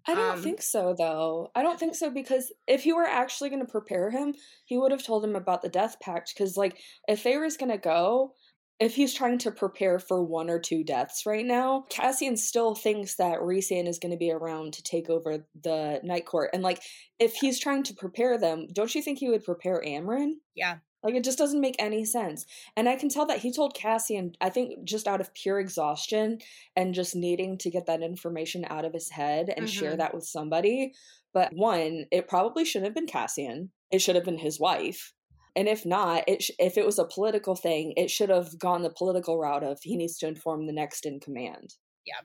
I don't um, think so, though. I don't think so because if he were actually going to prepare him, he would have told him about the death pact. Because, like, if Feyre's going to go, if he's trying to prepare for one or two deaths right now, Cassian still thinks that Rhysand is going to be around to take over the Night Court. And, like, if he's trying to prepare them, don't you think he would prepare Amren? Yeah. Like it just doesn't make any sense. And I can tell that he told Cassian, I think just out of pure exhaustion and just needing to get that information out of his head and mm-hmm. share that with somebody. But one, it probably shouldn't have been Cassian. It should have been his wife. And if not, it sh- if it was a political thing, it should have gone the political route of he needs to inform the next in command. Yeah.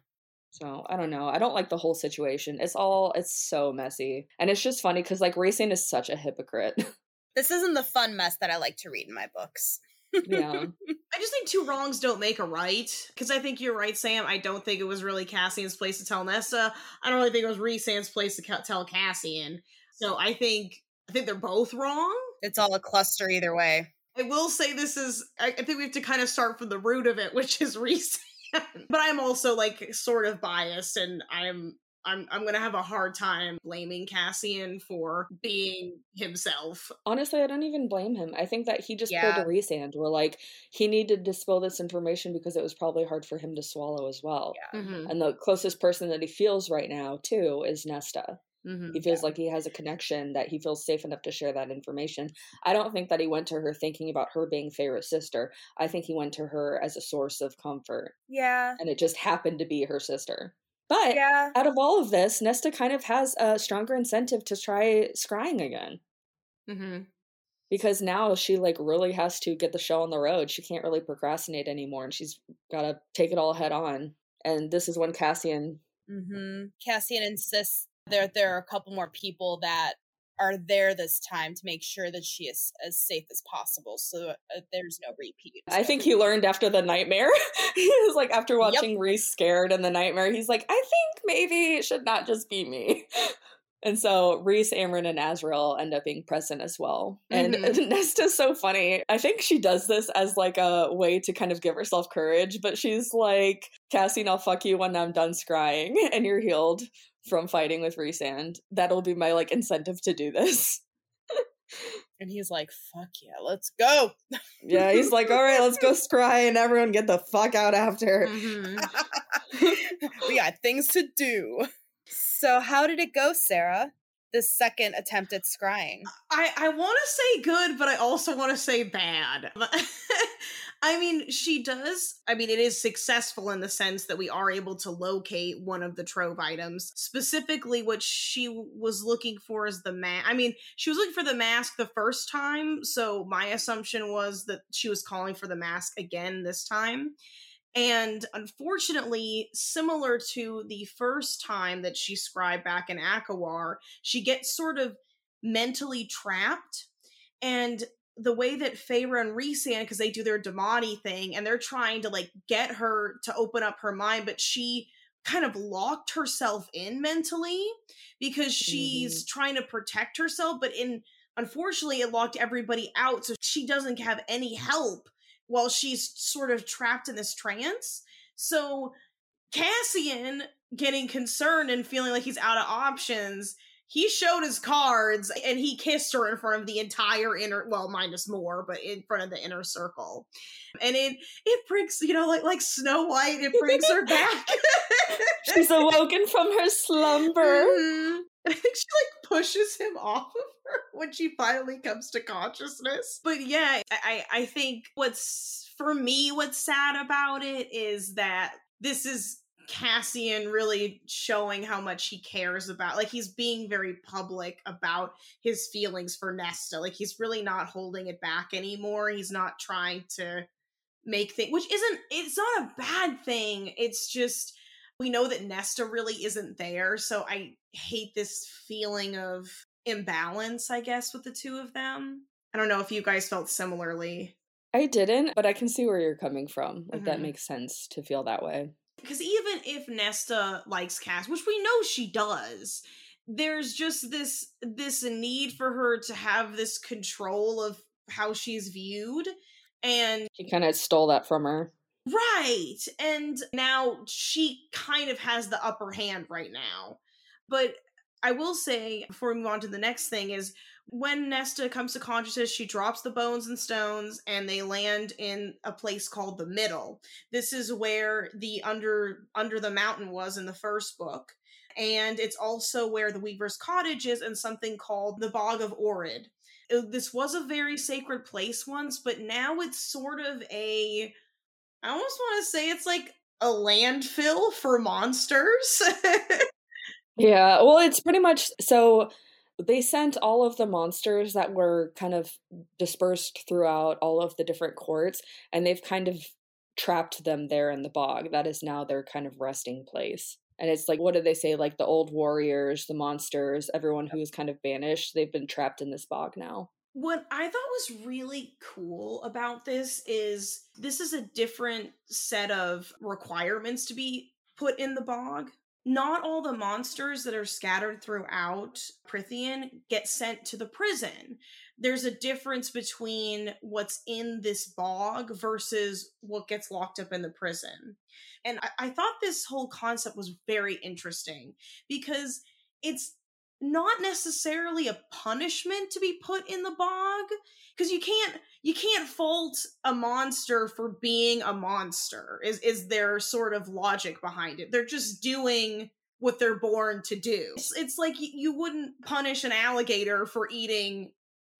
So I don't know. I don't like the whole situation. It's all it's so messy, and it's just funny because like Rhysand is such a hypocrite. This isn't the fun mess that I like to read in my books. yeah. I just think two wrongs don't make a right. Because I think you're right, Sam. I don't think it was really Cassian's place to tell Nesta. I don't really think it was Rhysand's place to ca- tell Cassian. So I think I think they're both wrong. It's all a cluster either way. I will say this is I, I think we have to kind of start from the root of it, which is Rhysand. but I'm also like sort of biased and I'm I'm I'm gonna have a hard time blaming Cassian for being himself. Honestly, I don't even blame him. I think that he just yeah. pulled a Rhysand where like he needed to spill this information because it was probably hard for him to swallow as well. Yeah. Mm-hmm. And the closest person that he feels right now too is Nesta. Mhm. He feels like he has a connection that he feels safe enough to share that information. I don't think that he went to her thinking about her being Feyre's sister. I think he went to her as a source of comfort, Yeah. and it just happened to be her sister. But Yeah. out of all of this, Nesta kind of has a stronger incentive to try scrying again Mhm. because now she like really has to get the show on the road. She can't really procrastinate anymore, and she's got to take it all head on. And this is when Cassian hmm Cassian insists there there are a couple more people that are there this time to make sure that she is as safe as possible, so uh, there's no repeat. I think he learned after the nightmare. he was like, after Yep. watching Rhys scared in the nightmare, he's like, I think maybe it should not just be me. And so Rhys, Amren, and Azriel end up being present as well. And Mhm. Nesta's so funny. I think she does this as like a way to kind of give herself courage, but she's like, Cassie, I'll fuck you when I'm done scrying and you're healed from fighting with Rhys and that'll be my like incentive to do this. and he's like, "Fuck yeah, let's go." Yeah, he's like, all right, let's go scry and everyone get the fuck out after. Mhm. we got things to do. So, how did it go, Sarah? The second attempt at scrying. I I want to say good, but I also want to say bad. I mean, she does. I mean, it is successful in the sense that we are able to locate one of the trove items. Specifically, what she was looking for is the mask. I mean, she was looking for the mask the first time, so my assumption was that she was calling for the mask again this time. And unfortunately, similar to the first time that she scribed back in ACOWAR, she gets sort of mentally trapped. And the way that Feyre and Rhysand, because they do their Daemati thing, and they're trying to like get her to open up her mind, but she kind of locked herself in mentally because she's mm-hmm. trying to protect herself, but in unfortunately it locked everybody out, so she doesn't have any help while she's sort of trapped in this trance. So Cassian getting concerned and feeling like he's out of options, he showed his cards and he kissed her in front of the entire inner well, minus more, but in front of the inner circle. And it it brings, you know, like like Snow White, it brings her back. She's awoken from her slumber. Mhm. I think she like pushes him off of her when she finally comes to consciousness. But yeah, I, I think what's for me what's sad about it is that this is Cassian really showing how much he cares about like he's being very public about his feelings for Nesta. Like he's really not holding it back anymore. He's not trying to make things which isn't it's not a bad thing. It's just we know that Nesta really isn't there, so I hate this feeling of imbalance, I guess, with the two of them. I don't know if you guys felt similarly. I didn't, but I can see where you're coming from. Like that Mhm. makes sense to feel that way. Because even if Nesta likes Cass, which we know she does, there's just this this need for her to have this control of how she's viewed. And He kind of stole that from her. Right. And now she kind of has the upper hand right now. But I will say, before we move on to the next thing, is when Nesta comes to consciousness, she drops the bones and stones and they land in a place called the middle. This is where the under under the mountain was in the first book. And it's also where the Weaver's Cottage is and something called the Bog of Oorid. This was a very sacred place once, but now it's sort of a I almost want to say it's like a landfill for monsters. Yeah, well, it's pretty much so they sent all of the monsters that were kind of dispersed throughout all of the different courts, and they've kind of trapped them there in the bog. That is now their kind of resting place. And it's like, what do they say? Like the old warriors, the monsters, everyone who was kind of banished, they've been trapped in this bog now. What I thought was really cool about this is this is a different set of requirements to be put in the bog. Not all the monsters that are scattered throughout Prythian get sent to the prison. There's a difference between what's in this bog versus what gets locked up in the prison. And I, I thought this whole concept was very interesting because it's not necessarily a punishment to be put in the bog because you can't you can't fault a monster for being a monster is is their sort of logic behind it they're just doing what they're born to do. It's, it's like you wouldn't punish an alligator for eating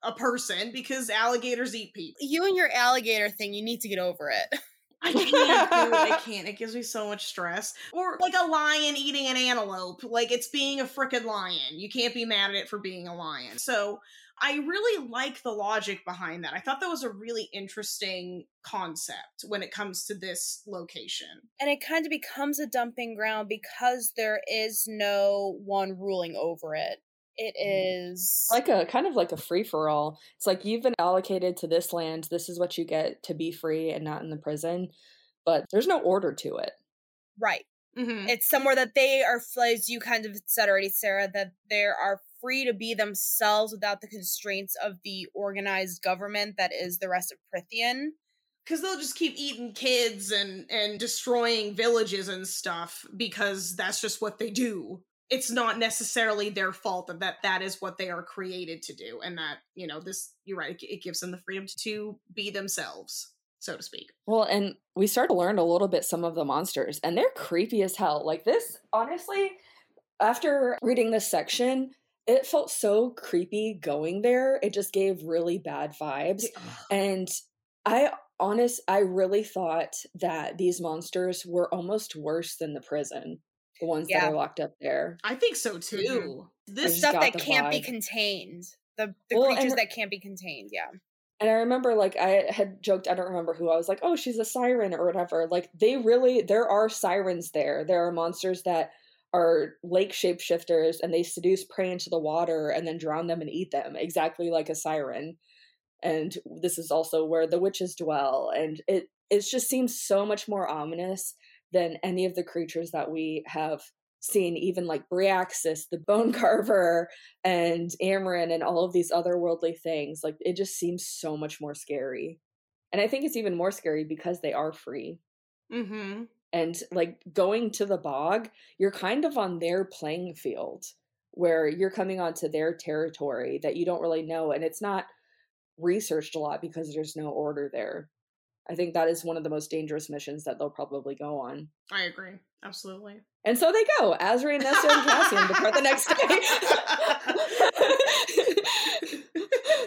a person because alligators eat people. You and your alligator thing, you need to get over it. I can't do it. I can't. It gives me so much stress. Or like a lion eating an antelope. Like it's being a freaking lion. You can't be mad at it for being a lion. So I really like the logic behind that. I thought that was a really interesting concept when it comes to this location. And it kind of becomes a dumping ground because there is no one ruling over it. It Mm-hmm. like a kind of like a free for all. It's like you've been allocated to this land. This is what you get to be free and not in the prison. But there's no order to it. right. Mm-hmm. It's somewhere that they are, as you kind of said already, Sarah, that they are free to be themselves without the constraints of the organized government that is the rest of Prythian. because they'll just keep eating kids and and destroying villages and stuff because that's just what they do it's not necessarily their fault that that, that is what they are created to do and that you know this you're right it, gives them the freedom to, to be themselves so to speak Well, and we start to learn a little bit some of the monsters, and they're creepy as hell. Like this, honestly, after reading this section, it felt so creepy going there. It just gave really bad vibes. And I honest I really thought that these monsters were almost worse than the prison. The ones Yeah. that are locked up there. i think so too this Stuff that can't be contained. The, the Well, creatures and- that can't be contained, yeah. And I remember like I had joked, I don't remember who I was like, oh, she's a siren or whatever. Like they really there are sirens there. There are monsters that are lake shapeshifters and they seduce prey into the water and then drown them and eat them, exactly like a siren. And this is also where the witches dwell. And it it just seems so much more ominous than any of the creatures that we have seen, even like Bryaxis, the bone carver, and Amren and all of these otherworldly things. Like it just seems so much more scary. And I think it's even more scary because they are free. mm-hmm And like going to the bog, you're kind of on their playing field where you're coming onto their territory that you don't really know. And it's not researched a lot because there's no order there. I think that is one of the most dangerous missions that they'll probably go on. i agree absolutely And so they go. Azri and Nesta and Cassian depart the next day.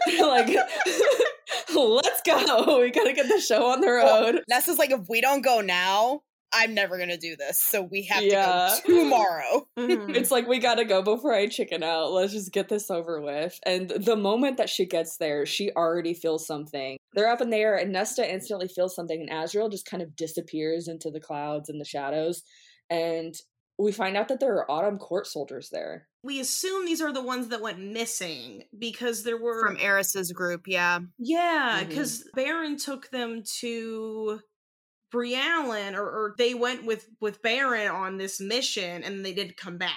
They're like, let's go. We gotta get the show on the road. Nesta's like, if we don't go now, I'm never gonna do this. So we have Yeah. to go tomorrow. Mhm. It's like we gotta go before I chicken out. Let's just get this over with. And the moment that she gets there, she already feels something. They're up in the air, and Nesta instantly feels something, and Azriel just kind of disappears into the clouds and the shadows. And we find out that there are autumn court soldiers there. we assume these are the ones that went missing because there were From Eris's group, yeah. Yeah, because Beron took them to Briallyn, or, or they went with with Beron on this mission, and they did come back.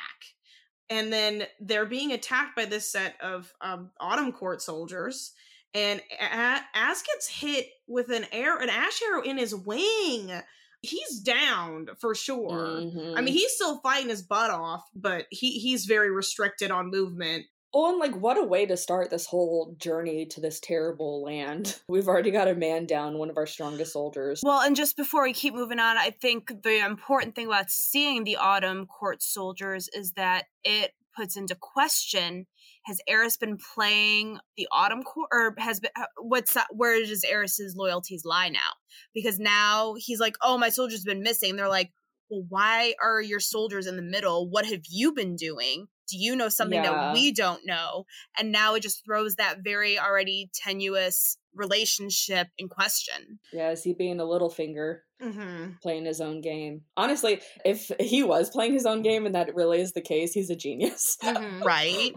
And then they're being attacked by this set of um, Autumn Court soldiers, and A- Az gets hit with an arrow, an ash arrow in his wing. He's downed for sure. I Mhm. mean, he's still fighting his butt off, but he he's very restricted on movement. Well, and like, what a way to start this whole journey to this terrible land. We've already got a man down, one of our strongest soldiers. Well, and just before we keep moving on, I think the important thing about seeing the Autumn Court soldiers is that it puts into question has Eris been playing the Autumn Court, or has been uh, what's where does Eris's loyalties lie now? Because now he's like, oh, my soldiers been missing. They're like, well, why are your soldiers in the middle? What have you been doing? Do you know something Yeah. that we don't know? And now it just throws that very already tenuous relationship in question. Yeah, is he being a Littlefinger, Mm-hmm. playing his own game? Honestly, if he was playing his own game and that really is the case, he's a genius. Mm-hmm. Right?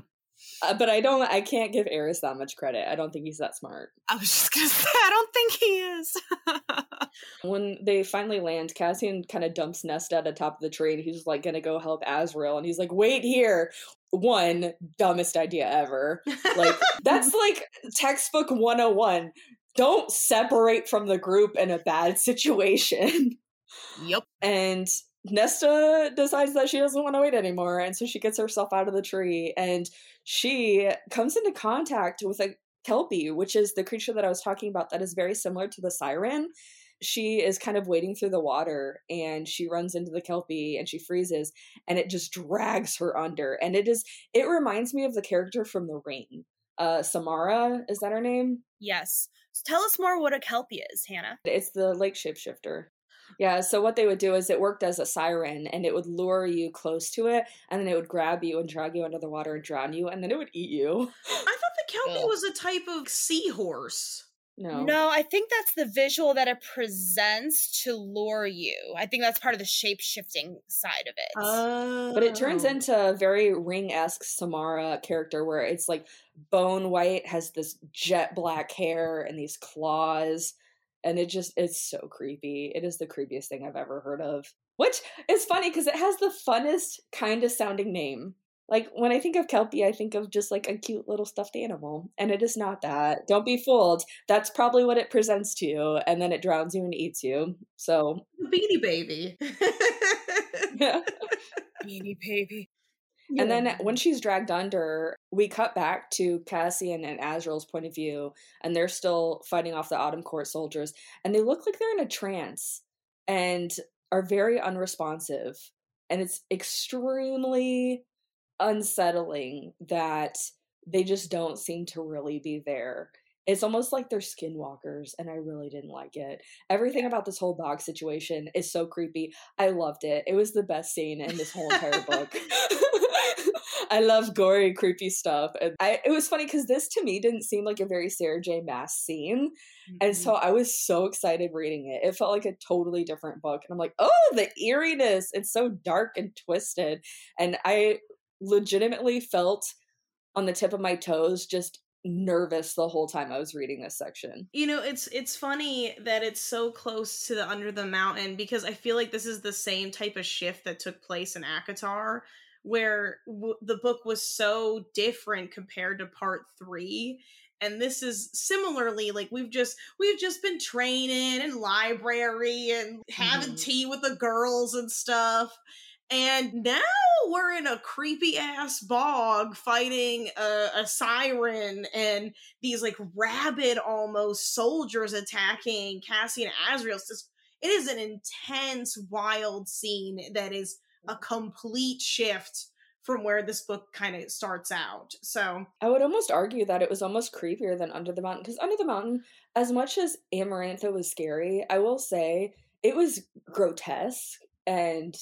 Uh, but I don't, I can't give Eris that much credit. I don't think he's that smart. I was just gonna say, I don't think he is. When they finally land, Cassian kind of dumps Nesta at the top of the tree and he's like gonna go help Azriel. And he's like, wait here. One, dumbest idea ever. Like, that's like textbook 101. Don't separate from the group in a bad situation. yep. and Nesta decides that she doesn't want to wait anymore, and so she gets herself out of the tree, and she comes into contact with a kelpie, which is the creature that I was talking about that is very similar to the siren. she is kind of wading through the water and she runs into the kelpie and she freezes and it just drags her under and it is it reminds me of the character from the ring. Uh samara is that her name? Yes. So tell us more what a kelpie is hannah. It's the lake shapeshifter yeah, so what they would do is it worked as a siren and it would lure you close to it and then it would grab you and drag you under the water and drown you and then it would eat you. I thought the kelpie Ugh. was a type of seahorse. No. No, I think that's the visual that it presents to lure you. I think that's part of the shape shifting side of it. Oh. But it turns oh. into a very ring esque Samara character where it's like bone white, has this jet black hair and these claws. And it just, it's so creepy. It is the creepiest thing I've ever heard of. Which is funny because it has the funnest, kind of sounding name. Like when I think of Kelpie, I think of just like a cute little stuffed animal, and it is not that. Don't be fooled. That's probably what it presents to you, and then it drowns you and eats you. So, Beanie Baby. yeah. Beanie Baby. And then when she's dragged under, we cut back to Cassian and Azriel's point of view, and they're still fighting off the Autumn Court soldiers, and they look like they're in a trance and are very unresponsive. And it's extremely unsettling that they just don't seem to really be there. It's almost like they're skinwalkers, and I really didn't like it. Everything about this whole dog situation is so creepy. I loved it. It was the best scene in this whole entire book. I love gory, creepy stuff. And I, it was funny because this to me didn't seem like a very Sarah J. Maas scene. Mm-hmm. And so I was so excited reading it. It felt like a totally different book. And I'm like, oh, the eeriness. It's so dark and twisted. And I legitimately felt on the tip of my toes just nervous the whole time I was reading this section. You know, it's it's funny that it's so close to the Under the Mountain because I feel like this is the same type of shift that took place in ACOTAR where w- the book was so different compared to part 3 and this is similarly like we've just we've just been training and library and having mm-hmm. tea with the girls and stuff and now we're in a creepy ass bog fighting a, a, siren and these like rabid almost soldiers attacking Cassie and Azriel. It's just, it is an intense, wild scene that is a complete shift from where this book kind of starts out. So I would almost argue that it was almost creepier than Under the Mountain because Under the Mountain, as much as Amarantha was scary, I will say it was grotesque and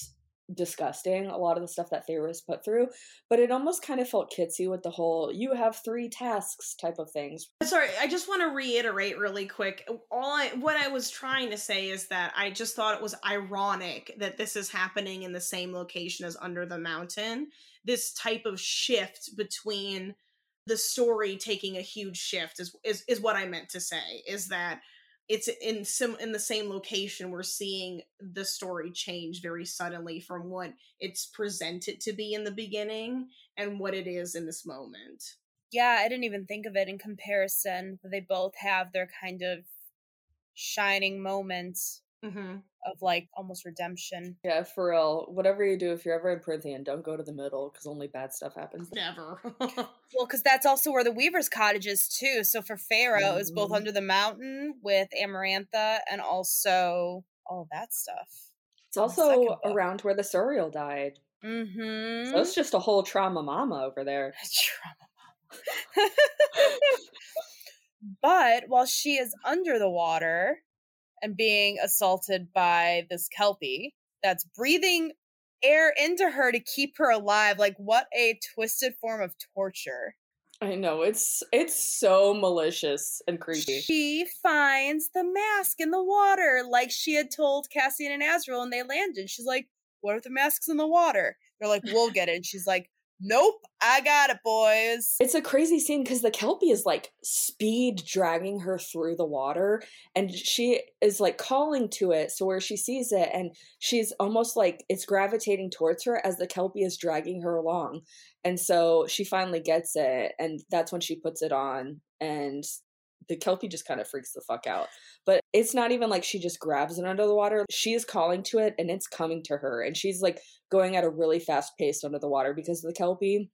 disgusting a lot of the stuff that Feyre put through, but it almost kind of felt kitsy with the whole you have three tasks type of things. Uh, sorry, I just want to reiterate really quick. Uh, all I what I was trying to say is that I just thought it was ironic that this is happening in the same location as Under the Mountain. This type of shift between the story taking a huge shift is is, is what I meant to say is that it's in sim in the same location we're seeing the story change very suddenly from what it's presented to be in the beginning and what it is in this moment. Yeah i didn't even think of it in comparison they both have their kind of shining moments mm-hmm. of like almost redemption. Yeah, for real. Whatever you do, if you're ever in Prythian, don't go to the middle because only bad stuff happens. Never. well, because that's also where the Weaver's cottage is too. So for Feyre, mm-hmm. it was both mm-hmm. under the mountain with Amarantha and also all that stuff. It's also around where the Suriel died. Mm-hmm. So it's just a whole trauma mama over there. Trauma mama. but while she is under the water, and being assaulted by this kelpie that's breathing air into her to keep her alive. Like what a twisted form of torture. I know it's it's so malicious and creepy. She finds the mask in the water, like she had told Cassian and Azriel, and they landed. She's like, "What if the mask's in the water?" They're like, "We'll get it." And she's like, Nope, I got it, boys. It's a crazy scene because the Kelpie is like speed dragging her through the water, and she is like calling to it. So where she sees it, and she's almost like it's gravitating towards her as the Kelpie is dragging her along. And so she finally gets it, and that's when she puts it on, and the Kelpie just kind of freaks the fuck out. But it's not even like she just grabs it under the water. She is calling to it and it's coming to her. And she's like going at a really fast pace under the water because of the Kelpie.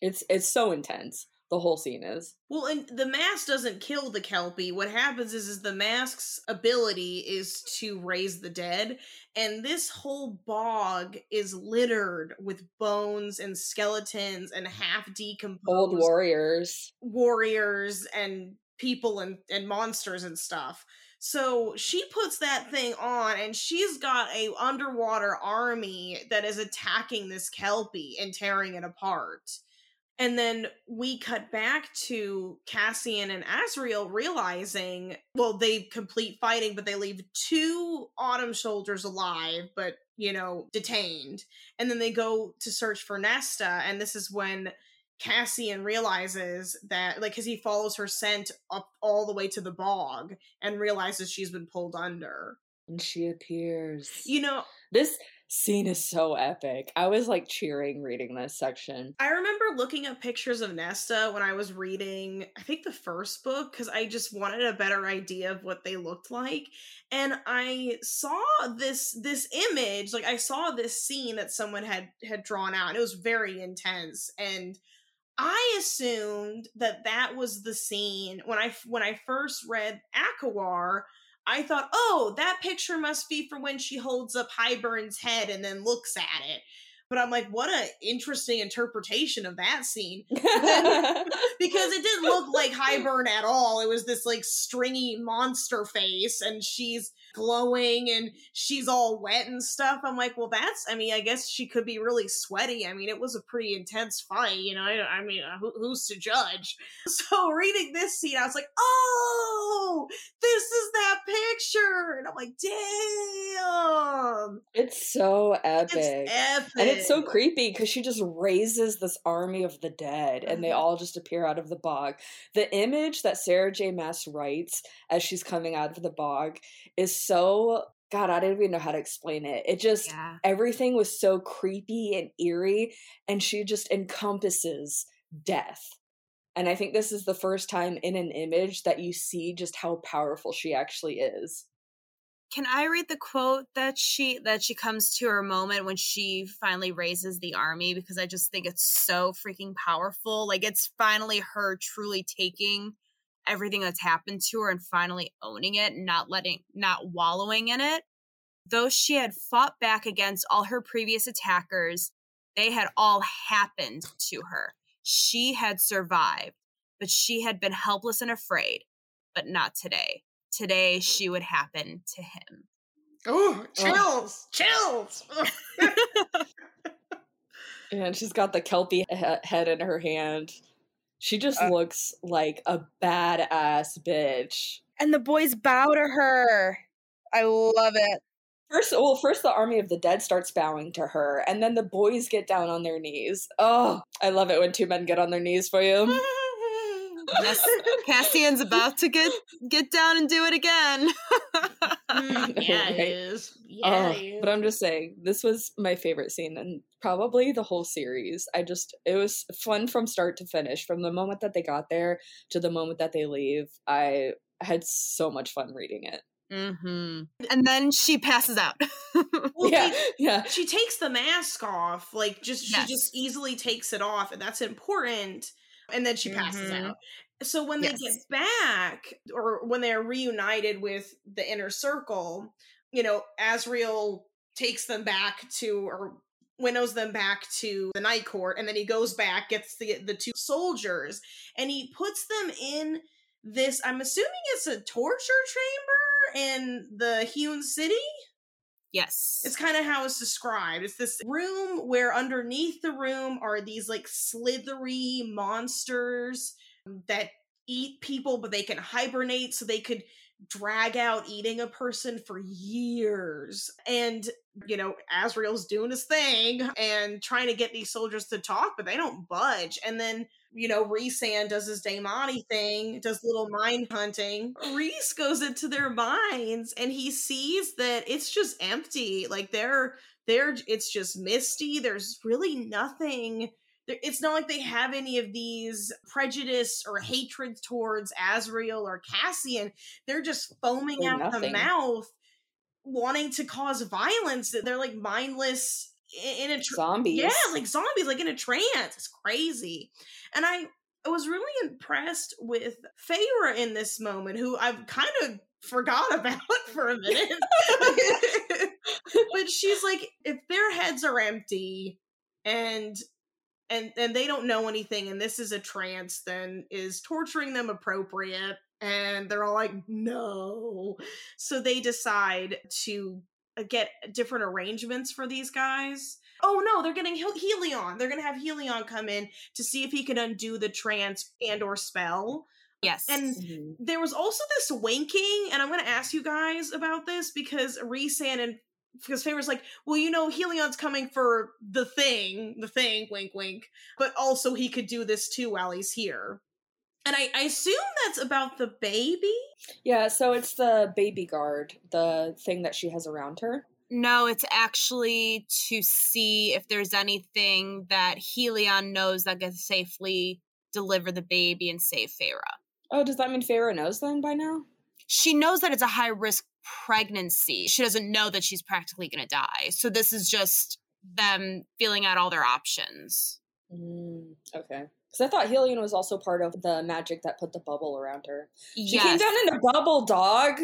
It's it's so intense. the whole scene is. Well, and the mask doesn't kill the kelpie. What happens is, is the mask's ability is to raise the dead, and this whole bog is littered with bones and skeletons and half decomposed Old warriors. warriors and people and, and monsters and stuff. So she puts that thing on and she's got a underwater army that is attacking this kelpie and tearing it apart. And then we cut back to Cassian and Azriel realizing, well, they complete fighting, but they leave two Autumn soldiers alive, but, you know, detained. And then they go to search for Nesta. And this is when Cassian realizes that, like, because he follows her scent up all the way to the bog and realizes she's been pulled under. And she appears. You know, this scene is so epic. I was like cheering reading this section. I remember looking up pictures of Nesta when I was reading, I think the first book, because I just wanted a better idea of what they looked like. And I saw this this image, like I saw this scene that someone had had drawn out, and it was very intense. And I assumed that that was the scene when I when I first read ACOWAR. I thought, oh, that picture must be for when she holds up Hybern's head and then looks at it. But I'm like, what an interesting interpretation of that scene. because it didn't look like Hybern at all. It was this like stringy monster face, and she's glowing and she's all wet and stuff. I'm like, well, that's, I mean, I guess she could be really sweaty. I mean, it was a pretty intense fight, you know. I, I mean, uh, who, who's to judge? So reading this scene, I was like, oh, this is that picture. And I'm like, damn. It's so epic. It's epic. And it's so creepy because she just raises this army of the dead and they Mhm. all just appear out of the bog. The image that Sarah J. Maas writes as she's coming out of the bog is so God, I don't even know how to explain it. It just Yeah. everything was so creepy and eerie, and she just encompasses death. And I think this is the first time in an image that you see just how powerful she actually is. Can I read the quote that she that she comes to her moment when she finally raises the army because I just think it's so freaking powerful. Like it's finally her truly taking everything that's happened to her and finally owning it, not letting not wallowing in it. Though she had fought back against all her previous attackers, they had all happened to her. She had survived, but she had been helpless and afraid, but not today today she would happen to him. Oh, chills, chills. And she's got the Kelpie he- head in her hand. She just Uh. looks like a badass bitch. And the boys bow to her. I love it. First, well, first the army of the dead starts bowing to her, and then the boys get down on their knees. Oh, I love it when two men get on their knees for you. Yes, Cassian's about to get get down and do it again. Mm, yeah, Right. it is. Yeah, Oh, it is. but I'm just saying, this was my favorite scene and probably the whole series. I just, it was fun from start to finish. From the moment that they got there to the moment that they leave, I had so much fun reading it. hmm And then she passes out. Well, yeah, they- yeah. she takes the mask off like just she just easily takes it off and that's important and then she passes Mhm. out. So when they get back or when they're reunited with the inner circle you know Azriel takes them back to or winnows them back to the night court and then he goes back gets the the two soldiers and he puts them in this i'm assuming it's a torture chamber in the hewn city yes. it's kind of how it's described. It's this room where underneath the room are these like slithery monsters that eat people, but they can hibernate so they could drag out eating a person for years. And, you know, Azriel's doing his thing and trying to get these soldiers to talk, but they don't budge. And then you know, Rhysand does his Daemati thing, does little mind hunting. Rhys goes into their minds and he sees that it's just empty. Like they're they're it's just misty. There's really nothing. It's not like they have any of these prejudice or hatred towards Azriel or Cassian. They're just foaming They're out the mouth, wanting to cause violence. They're like mindless in, a tr- Zombies. yeah, like zombies, like in a trance. It's crazy. And I I was really impressed with Feyre in this moment, who I've kind of forgot about for a minute. but she's like, if their heads are empty and and and they don't know anything and this is a trance, then is torturing them appropriate? And they're all like, no. So they decide to get different arrangements for these guys. Oh no, they're getting Hel- Helion. They're gonna have Helion come in to see if he can undo the trance and or spell. Yes. And Mhm. there was also this winking, and I'm going to ask you guys about this because Rhysand and because Feyre's like, well, you know, Helion's coming for the thing, the thing, wink, wink, but also he could do this too while he's here. And I, I assume that's about the baby. Yeah, so it's the baby guard, the thing that she has around her. No, it's actually to see if there's anything that Helion knows that can safely deliver the baby and save Feyre. Oh, does that mean Feyre knows then by now? She knows that it's a high risk pregnancy. She doesn't know that she's practically going to die. So this is just them feeling out all their options. Mm, okay. Because I thought Helion was also part of the magic that put the bubble around her. She came down in a bubble, dog.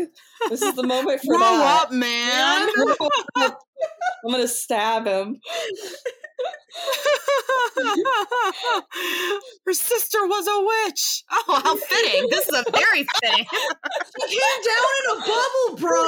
This is the moment for Grow that. up, man. Grow. I'm gonna stab him. Her sister was a witch. Oh, how fitting. This is a very fitting. He came down in a bubble, bro.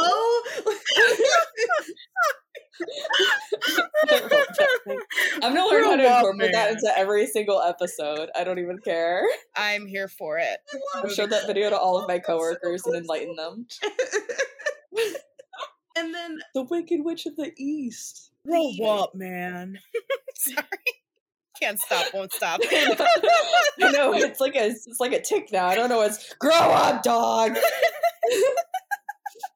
I'm gonna learn how to incorporate that into every single episode. I don't even care. I'm here for it. I've showed that video to all of my coworkers and enlightened them. and then The Wicked Witch of the East. Grow up, man. Sorry. Can't stop, won't stop. I know it's like a it's like a tick now. I don't know. It's grow up, dog.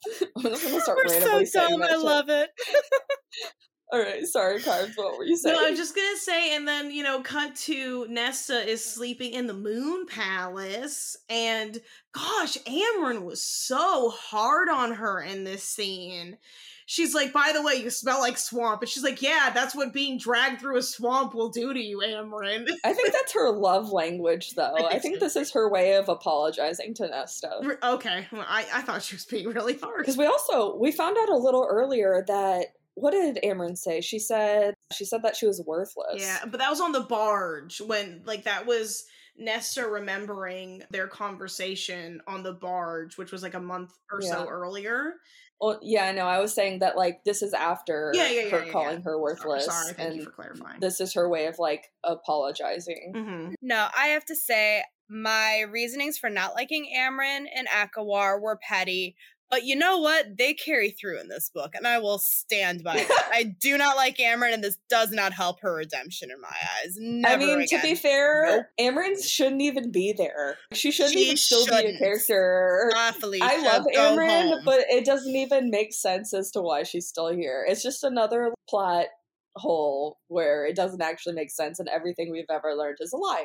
I'm just gonna start We're randomly so dumb. I love it. All right, sorry, Carbs. What were you saying? No, I'm just gonna say, and then you know, cut to Nesta is sleeping in the Moon Palace, and gosh, Amren was so hard on her in this scene. She's like, "By the way, you smell like swamp," and she's like, "Yeah, that's what being dragged through a swamp will do to you, Amren." I think that's her love language, though. I I think so. this is her way of apologizing to Nesta. Okay, well, I I thought she was being really hard. Because we also we found out a little earlier that what did Amren say? She said she said that she was worthless. Yeah, but that was on the barge when like that was Nesta remembering their conversation on the barge, which was like a month or so earlier. Well, yeah, no, I was saying that like this is after Yeah, yeah, yeah, her yeah, calling yeah. her worthless, Sorry, thank and you for clarifying. this is her way of like apologizing. hmm No, I have to say my reasonings for not liking Amren and ACOWAR were petty. But you know what? They carry through in this book, and I will stand by it. I do not like Amren, and this does not help her redemption in my eyes. Never I mean, again. to be fair, Nope. Amren shouldn't even be there. She shouldn't She even still be a character. Felicia, I love Amren, but it doesn't even make sense as to why she's still here. It's just another plot hole where it doesn't actually make sense, and everything we've ever learned is a lie.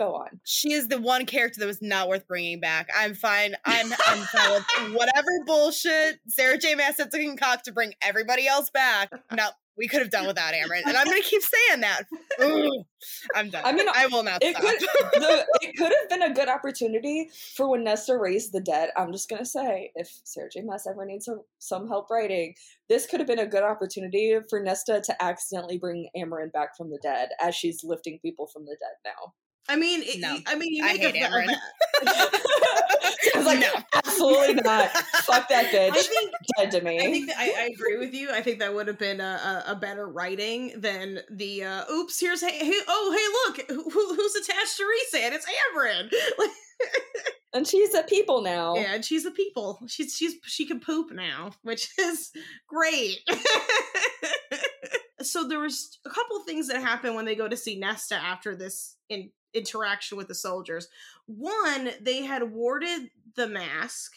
Go on. she is the one character that was not worth bringing back. I'm fine. I'm I'm fine with whatever bullshit Sarah J. Maas had to concoct to bring everybody else back. No, we could have done without Amren, and I'm gonna keep saying that. Ooh, I'm done. I mean, I will not It stop. could, the, it could have been a good opportunity for when Nesta raised the dead. I'm just gonna say, if Sarah J. Maas ever needs some, some help writing, this could have been a good opportunity for Nesta to accidentally bring Amren back from the dead as she's lifting people from the dead now. I mean, it, No. I mean, you I make hate a, I was like, No. absolutely not. Fuck that bitch. I think Dead to me. I think that I, I agree with you. I think that would have been a, a, a better writing than the uh, "Oops, here's hey, hey oh hey look who, who's attached to Rhysand? It's Amren." Like, and she's a people now. yeah, and she's a people. She's she's she can poop now, which is great. so there was a couple things that happen when they go to see Nesta after this in, interaction with the soldiers. One, they had warded the mask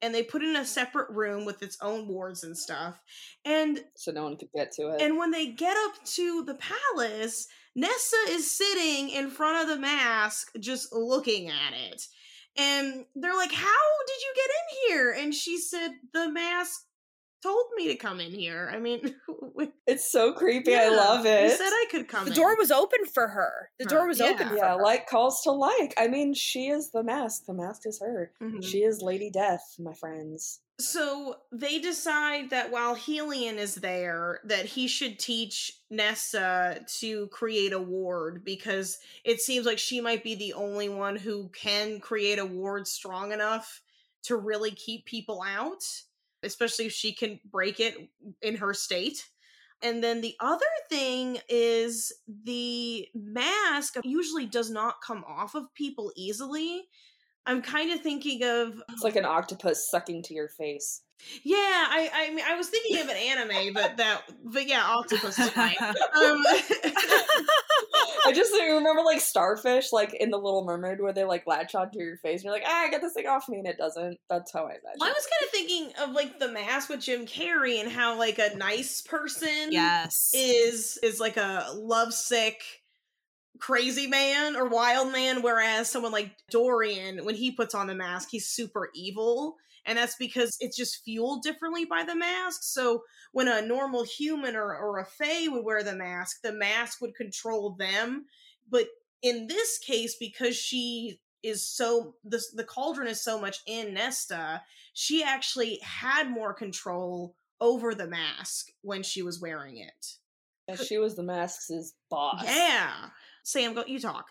and they put it in a separate room with its own wards and stuff. And So no one could get to it. and when they get up to the palace, Nesta is sitting in front of the mask, just looking at it. And they're like, How did you get in here? And she said, The mask told me to come in here. I mean, it's so creepy. I love it. You said I could come. The in. door was open for her. The door was Yeah. open for Yeah, her. like calls to like. I mean, she is the mask. The mask is her. Mhm. She is Lady Death, my friends. So they decide that while Helion is there, that he should teach Nesta to create a ward because it seems like she might be the only one who can create a ward strong enough to really keep people out, especially if she can break it in her state. And then the other thing is the mask usually does not come off of people easily. I'm kind of thinking of It's like an octopus sucking to your face. yeah, I I mean I was thinking of an anime, but that but yeah, octopus is fine. Um, I just remember like starfish, like in the Little Mermaid, where they like latch onto your face, and you're like, ah, get this thing off me, and it doesn't. That's how I imagine. I was kind of thinking of like the mask with Jim Carrey and how like a nice person yes. is is like a lovesick crazy man or wild man whereas someone like Dorian when he puts on the mask he's super evil. And that's because it's just fueled differently by the mask. So when a normal human or, or a fae would wear the mask the mask would control them. But in this case because she is so the, the cauldron is so much in nesta she actually had more control over the mask when she was wearing it. She was the mask's boss. yeah sam go you talk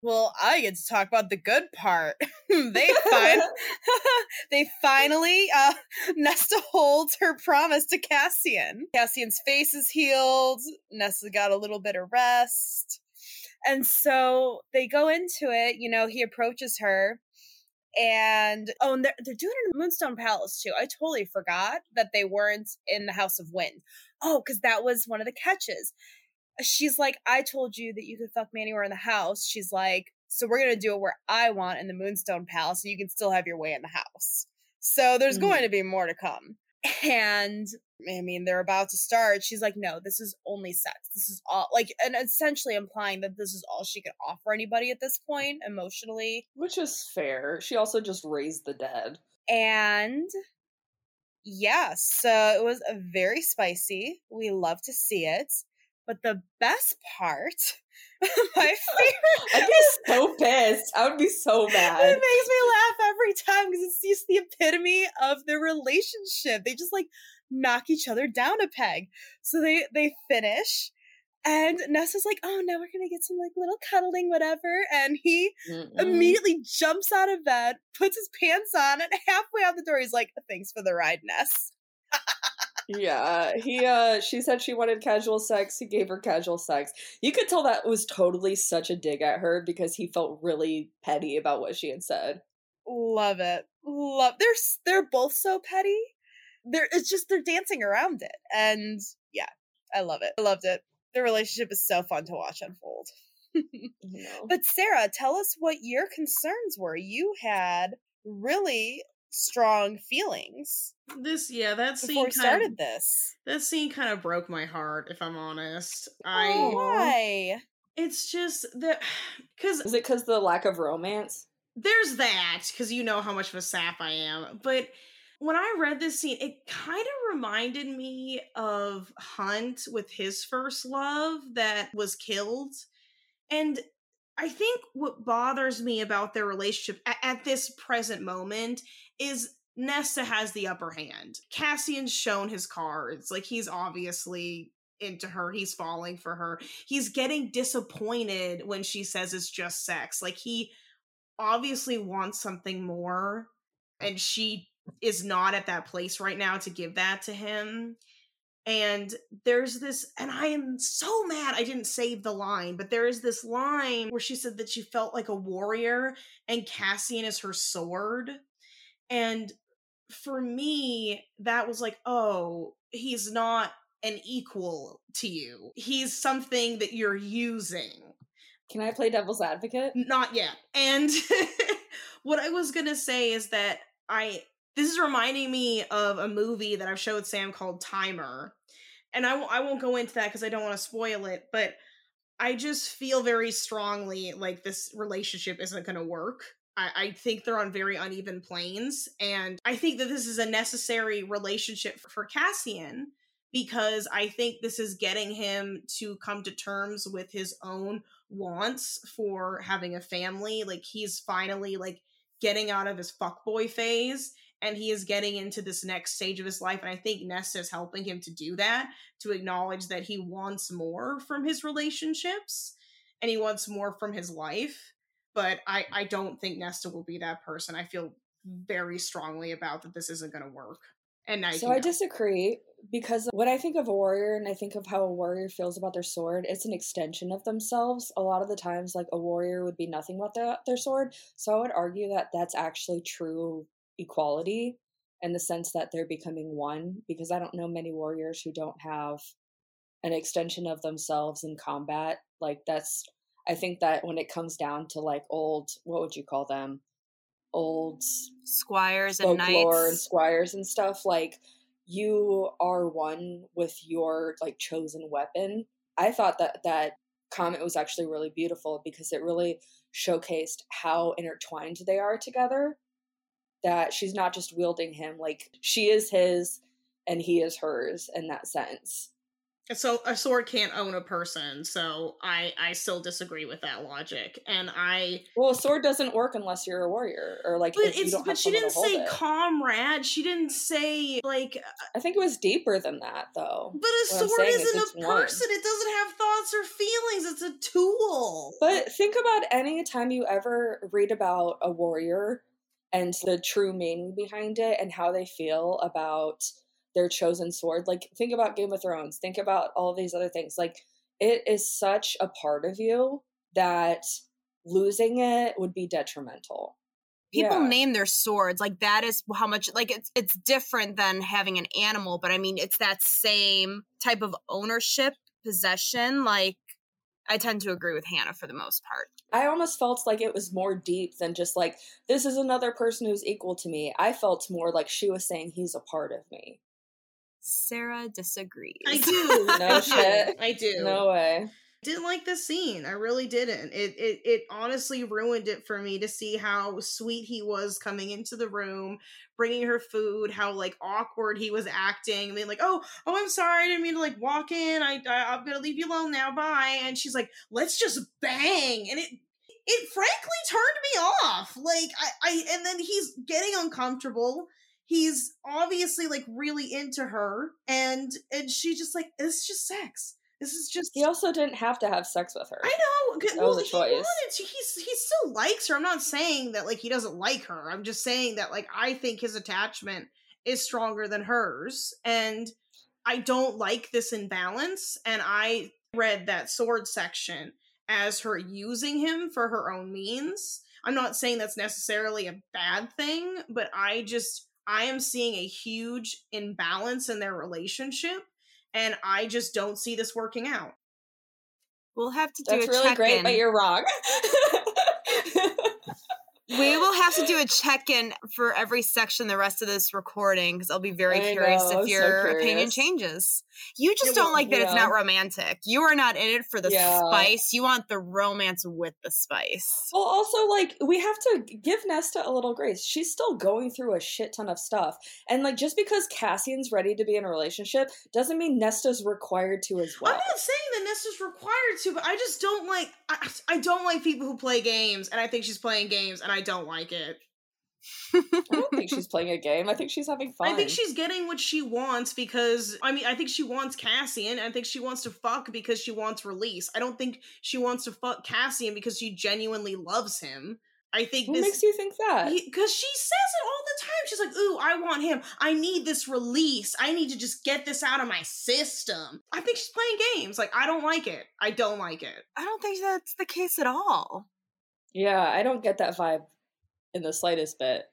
Well, I get to talk about the good part. they fin- they finally uh Nesta holds her promise to Cassian. Cassian's face is healed. Nesta got a little bit of rest. And so they go into it, you know, he approaches her and oh, and they're, they're doing it in Moonstone Palace too. I totally forgot that they weren't in the House of Wind. Oh, because that was one of the catches she's like, I told you that you could fuck me anywhere in the house. She's like, so we're gonna do it where I want in the Moonstone Palace, so you can still have your way in the house. So there's Mhm. going to be more to come. And I mean, they're about to start. She's like, no, this is only sex. This is all like, and essentially implying that this is all she can offer anybody at this point emotionally. Which is fair. She also just raised the dead. And yeah, so it was very spicy. We love to see it. But the best part, my favorite, I'd be so pissed. I would be so mad. it makes me laugh every time because it's just the epitome of their relationship. They just like knock each other down a peg. So they they finish, and Nesta's like, "Oh, now we're gonna get some like little cuddling, whatever." And he Mm-mm. immediately jumps out of bed, puts his pants on, and halfway out the door, he's like, "Thanks for the ride, Ness." Yeah, he uh she said she wanted casual sex, he gave her casual sex. You could tell that was totally such a dig at her because he felt really petty about what she had said. Love it. Love. They're they're both so petty. They're it's just they're dancing around it, and yeah, I love it. I loved it. The relationship is so fun to watch unfold. Know. But Sarah, tell us what your concerns were. You had really strong feelings this yeah that scene kind started of, this. that scene kind of broke my heart if i'm honest Oh, i why? it's just that because Is it because the lack of romance? there's that because you know how much of a sap I am. But when I read this scene, it kind of reminded me of Hunt with his first love that was killed. And I think what bothers me about their relationship at, at this present moment is Nesta has the upper hand. Cassian's shown his cards. Like he's obviously into her. He's falling for her. He's getting disappointed when she says it's just sex. Like he obviously wants something more and she is not at that place right now to give that to him and there's this and i am so mad i didn't save the line but there is this line where she said that she felt like a warrior and cassian is her sword and for me that was like oh he's not an equal to you he's something that you're using Can I play devil's advocate? not yet. And what I was gonna say is that I this is reminding me of a movie that I've showed Sam called Timer, and I won't I won't go into that because I don't want to spoil it. But I just feel very strongly like this relationship isn't gonna work. I, I think they're on very uneven planes. And I think that this is a necessary relationship for, for Cassian because I think this is getting him to come to terms with his own wants for having a family. Like he's finally like getting out of his fuckboy phase and he is getting into this next stage of his life. And I think Nesta is helping him to do that, to acknowledge that he wants more from his relationships and he wants more from his life. But I, I don't think Nesta will be that person. I feel very strongly about that this isn't going to work. And I so I disagree because when I think of a warrior and I think of how a warrior feels about their sword, it's an extension of themselves. A lot of the times, like a warrior would be nothing without their, their sword. So I would argue that that's actually true equality in the sense that they're becoming one because I don't know many warriors who don't have an extension of themselves in combat. Like that's I think that when it comes down to like old what would you call them? Old squires and knights and squires and stuff, like you are one with your like chosen weapon. I thought that that comment was actually really beautiful because it really showcased how intertwined they are together that she's not just wielding him like she is his and he is hers in that sense so a sword can't own a person so i i still disagree with that logic and i well a sword doesn't work unless you're a warrior or like but, it's, but she didn't say it. comrade she didn't say like uh, i think it was deeper than that though but a sword isn't is a person one. it doesn't have thoughts or feelings it's a tool but think about any time you ever read about a warrior and the true meaning behind it and how they feel about their chosen sword. Like, think about Game of Thrones, think about all these other things. Like, it is such a part of you that losing it would be detrimental. People yeah. name their swords like that is how much like it's it's different than having an animal, but I mean it's that same type of ownership, possession. Like I tend to agree with Hannah for the most part. I almost felt like it was more deep than just like, this is another person who's equal to me. I felt more like she was saying he's a part of me. Sarah disagrees. I do. no shit. I do. No way didn't like the scene. I really didn't. It, it it honestly ruined it for me to see how sweet he was coming into the room, bringing her food. How like awkward he was acting. I mean, like, oh, oh, I'm sorry, I didn't mean to like walk in. I, I I'm gonna leave you alone now. Bye. And she's like, let's just bang. And it it frankly turned me off. Like I I and then he's getting uncomfortable he's obviously like really into her and and she's just like it's just sex this is just. He also didn't have to have sex with her. I know. That well, was a he choice. wanted to. He's he still likes her. I'm not saying that like he doesn't like her. I'm just saying that like I think his attachment is stronger than hers, and I don't like this imbalance. And I read that sword section as her using him for her own means. I'm not saying that's necessarily a bad thing, but I just I am seeing a huge imbalance in their relationship and I just don't see this working out. We'll have to do That's really great, but you're wrong. we will have to do a check-in for every section the rest of this recording because I'll be very I curious know, if your so opinion changes. You just don't like that yeah. it's not romantic. You are not in it for the yeah. spice. You want the romance with the spice. Well, also like we have to give Nesta a little grace. She's still going through a shit ton of stuff. And like just because Cassian's ready to be in a relationship doesn't mean Nesta's required to as well. I'm not saying that Nesta's required to, but I just don't like I, I don't like people who play games and I think she's playing games and I don't like it. I don't think she's playing a game. I think she's having fun. I think she's getting what she wants because I mean I think she wants Cassian. I think she wants to fuck because she wants release. I don't think she wants to fuck Cassian because she genuinely loves him. I think what this makes you think that because she says it all the time. She's like, "Ooh, I want him. I need this release. I need to just get this out of my system." I think she's playing games. Like I don't like it. I don't like it. I don't think that's the case at all. Yeah, I don't get that vibe in the slightest bit.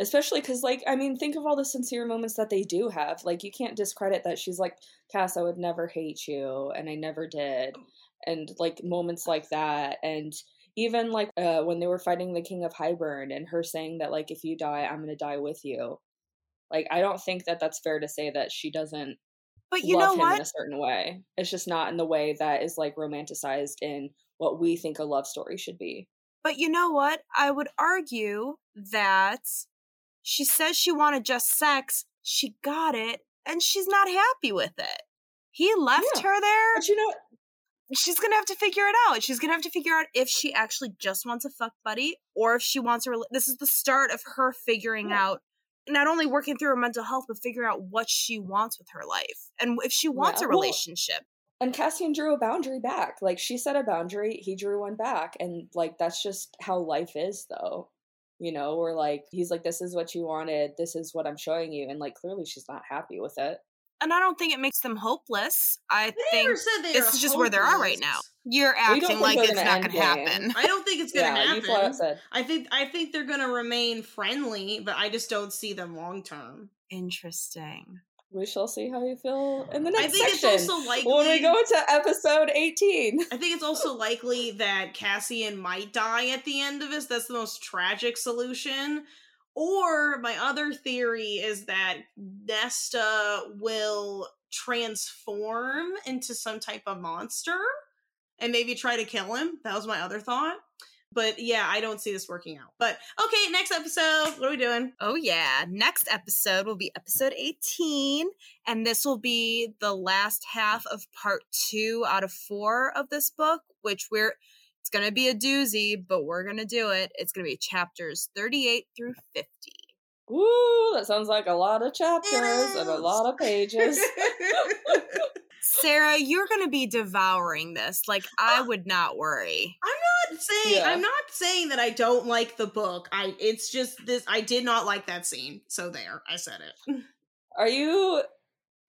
Especially because, like, I mean, think of all the sincere moments that they do have. Like, you can't discredit that she's like, Cass, I would never hate you, and I never did. And, like, moments like that. And even, like, uh, when they were fighting the King of Hybern and her saying that, like, if you die, I'm going to die with you. Like, I don't think that that's fair to say that she doesn't but you know what? in a certain way. It's just not in the way that is, like, romanticized in what we think a love story should be. But you know what? I would argue that she says she wanted just sex, she got it, and she's not happy with it. He left Yeah. her there. But you know, She's gonna have to figure it out. She's gonna have to figure out if she actually just wants a fuck buddy or if she wants a. rela- This is the start of her figuring Yeah. out not only working through her mental health, but figuring out what she wants with her life and if she wants Yeah, a relationship. And Cassian drew a boundary back. Like she set a boundary, he drew one back, and like that's just how life is, though. You know, or like he's like, "This is what you wanted. This is what I'm showing you," and like clearly she's not happy with it. And I don't think it makes them hopeless. I I think never said they this is just where they are right now. You're acting like they're it's gonna not going to happen. I don't think it's gonna yeah, happen. said. I think I think they're gonna remain friendly, but I just don't see them long term. Interesting. We shall see how you feel in the next I think section. it's also likely when we go to episode 18. I think it's also likely that Cassian might die at the end of this. That's the most tragic solution. Or my other theory is that Nesta will transform into some type of monster and maybe try to kill him. That was my other thought. But yeah, I don't see this working out. But okay, next episode. What are we doing? Oh, yeah. Next episode will be episode 18. And this will be the last half of part two out of four of this book, which we're, it's going to be a doozy, but we're going to do it. It's going to be chapters 38 through 50. Woo, that sounds like a lot of chapters and a lot of pages. Sarah, you're going to be devouring this. Like, I ah, would not worry. I'm not saying Yeah. I'm not saying that I don't like the book. I it's just this I did not like that scene. So there, I said it. Are you.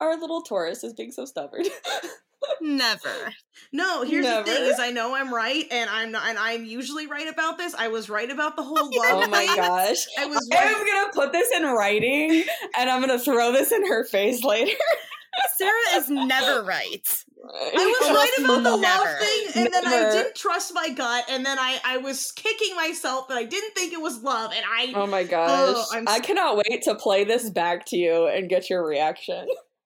Our little Taurus is being so stubborn. Never. No, here's the thing is I know I'm right and I'm not and I'm usually right about this. I was right about the whole love oh my gosh. I was Right. I'm gonna put this in writing and I'm gonna throw this in her face later. Sarah is never right. I was right about the Never. love thing, and then I didn't trust my gut, and then I I was kicking myself that I didn't think it was love, and I Oh my oh, gosh. Oh, I'm I s- cannot wait to play this back to you and get your reaction.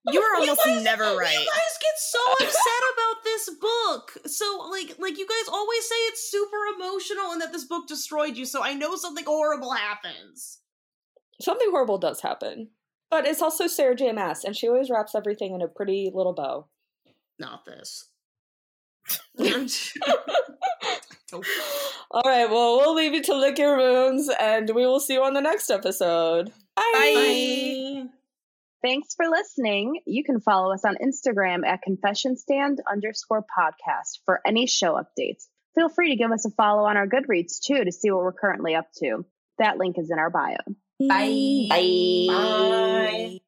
You are You almost guys- never right. You guys get so upset about this book. So like like you guys always say it's super emotional and that this book destroyed you. So I know something horrible happens. Something horrible does happen. But it's also Sarah J. Maas, and she always wraps everything in a pretty little bow. Not this. All right, well, we'll leave you to lick your wounds, and we will see you on the next episode. Bye. Bye. Thanks for listening. You can follow us on Instagram at confession stand underscore podcast for any show updates. Feel free to give us a follow on our Goodreads too to see what we're currently up to. That link is in our bio. Bye. Bye. Bye.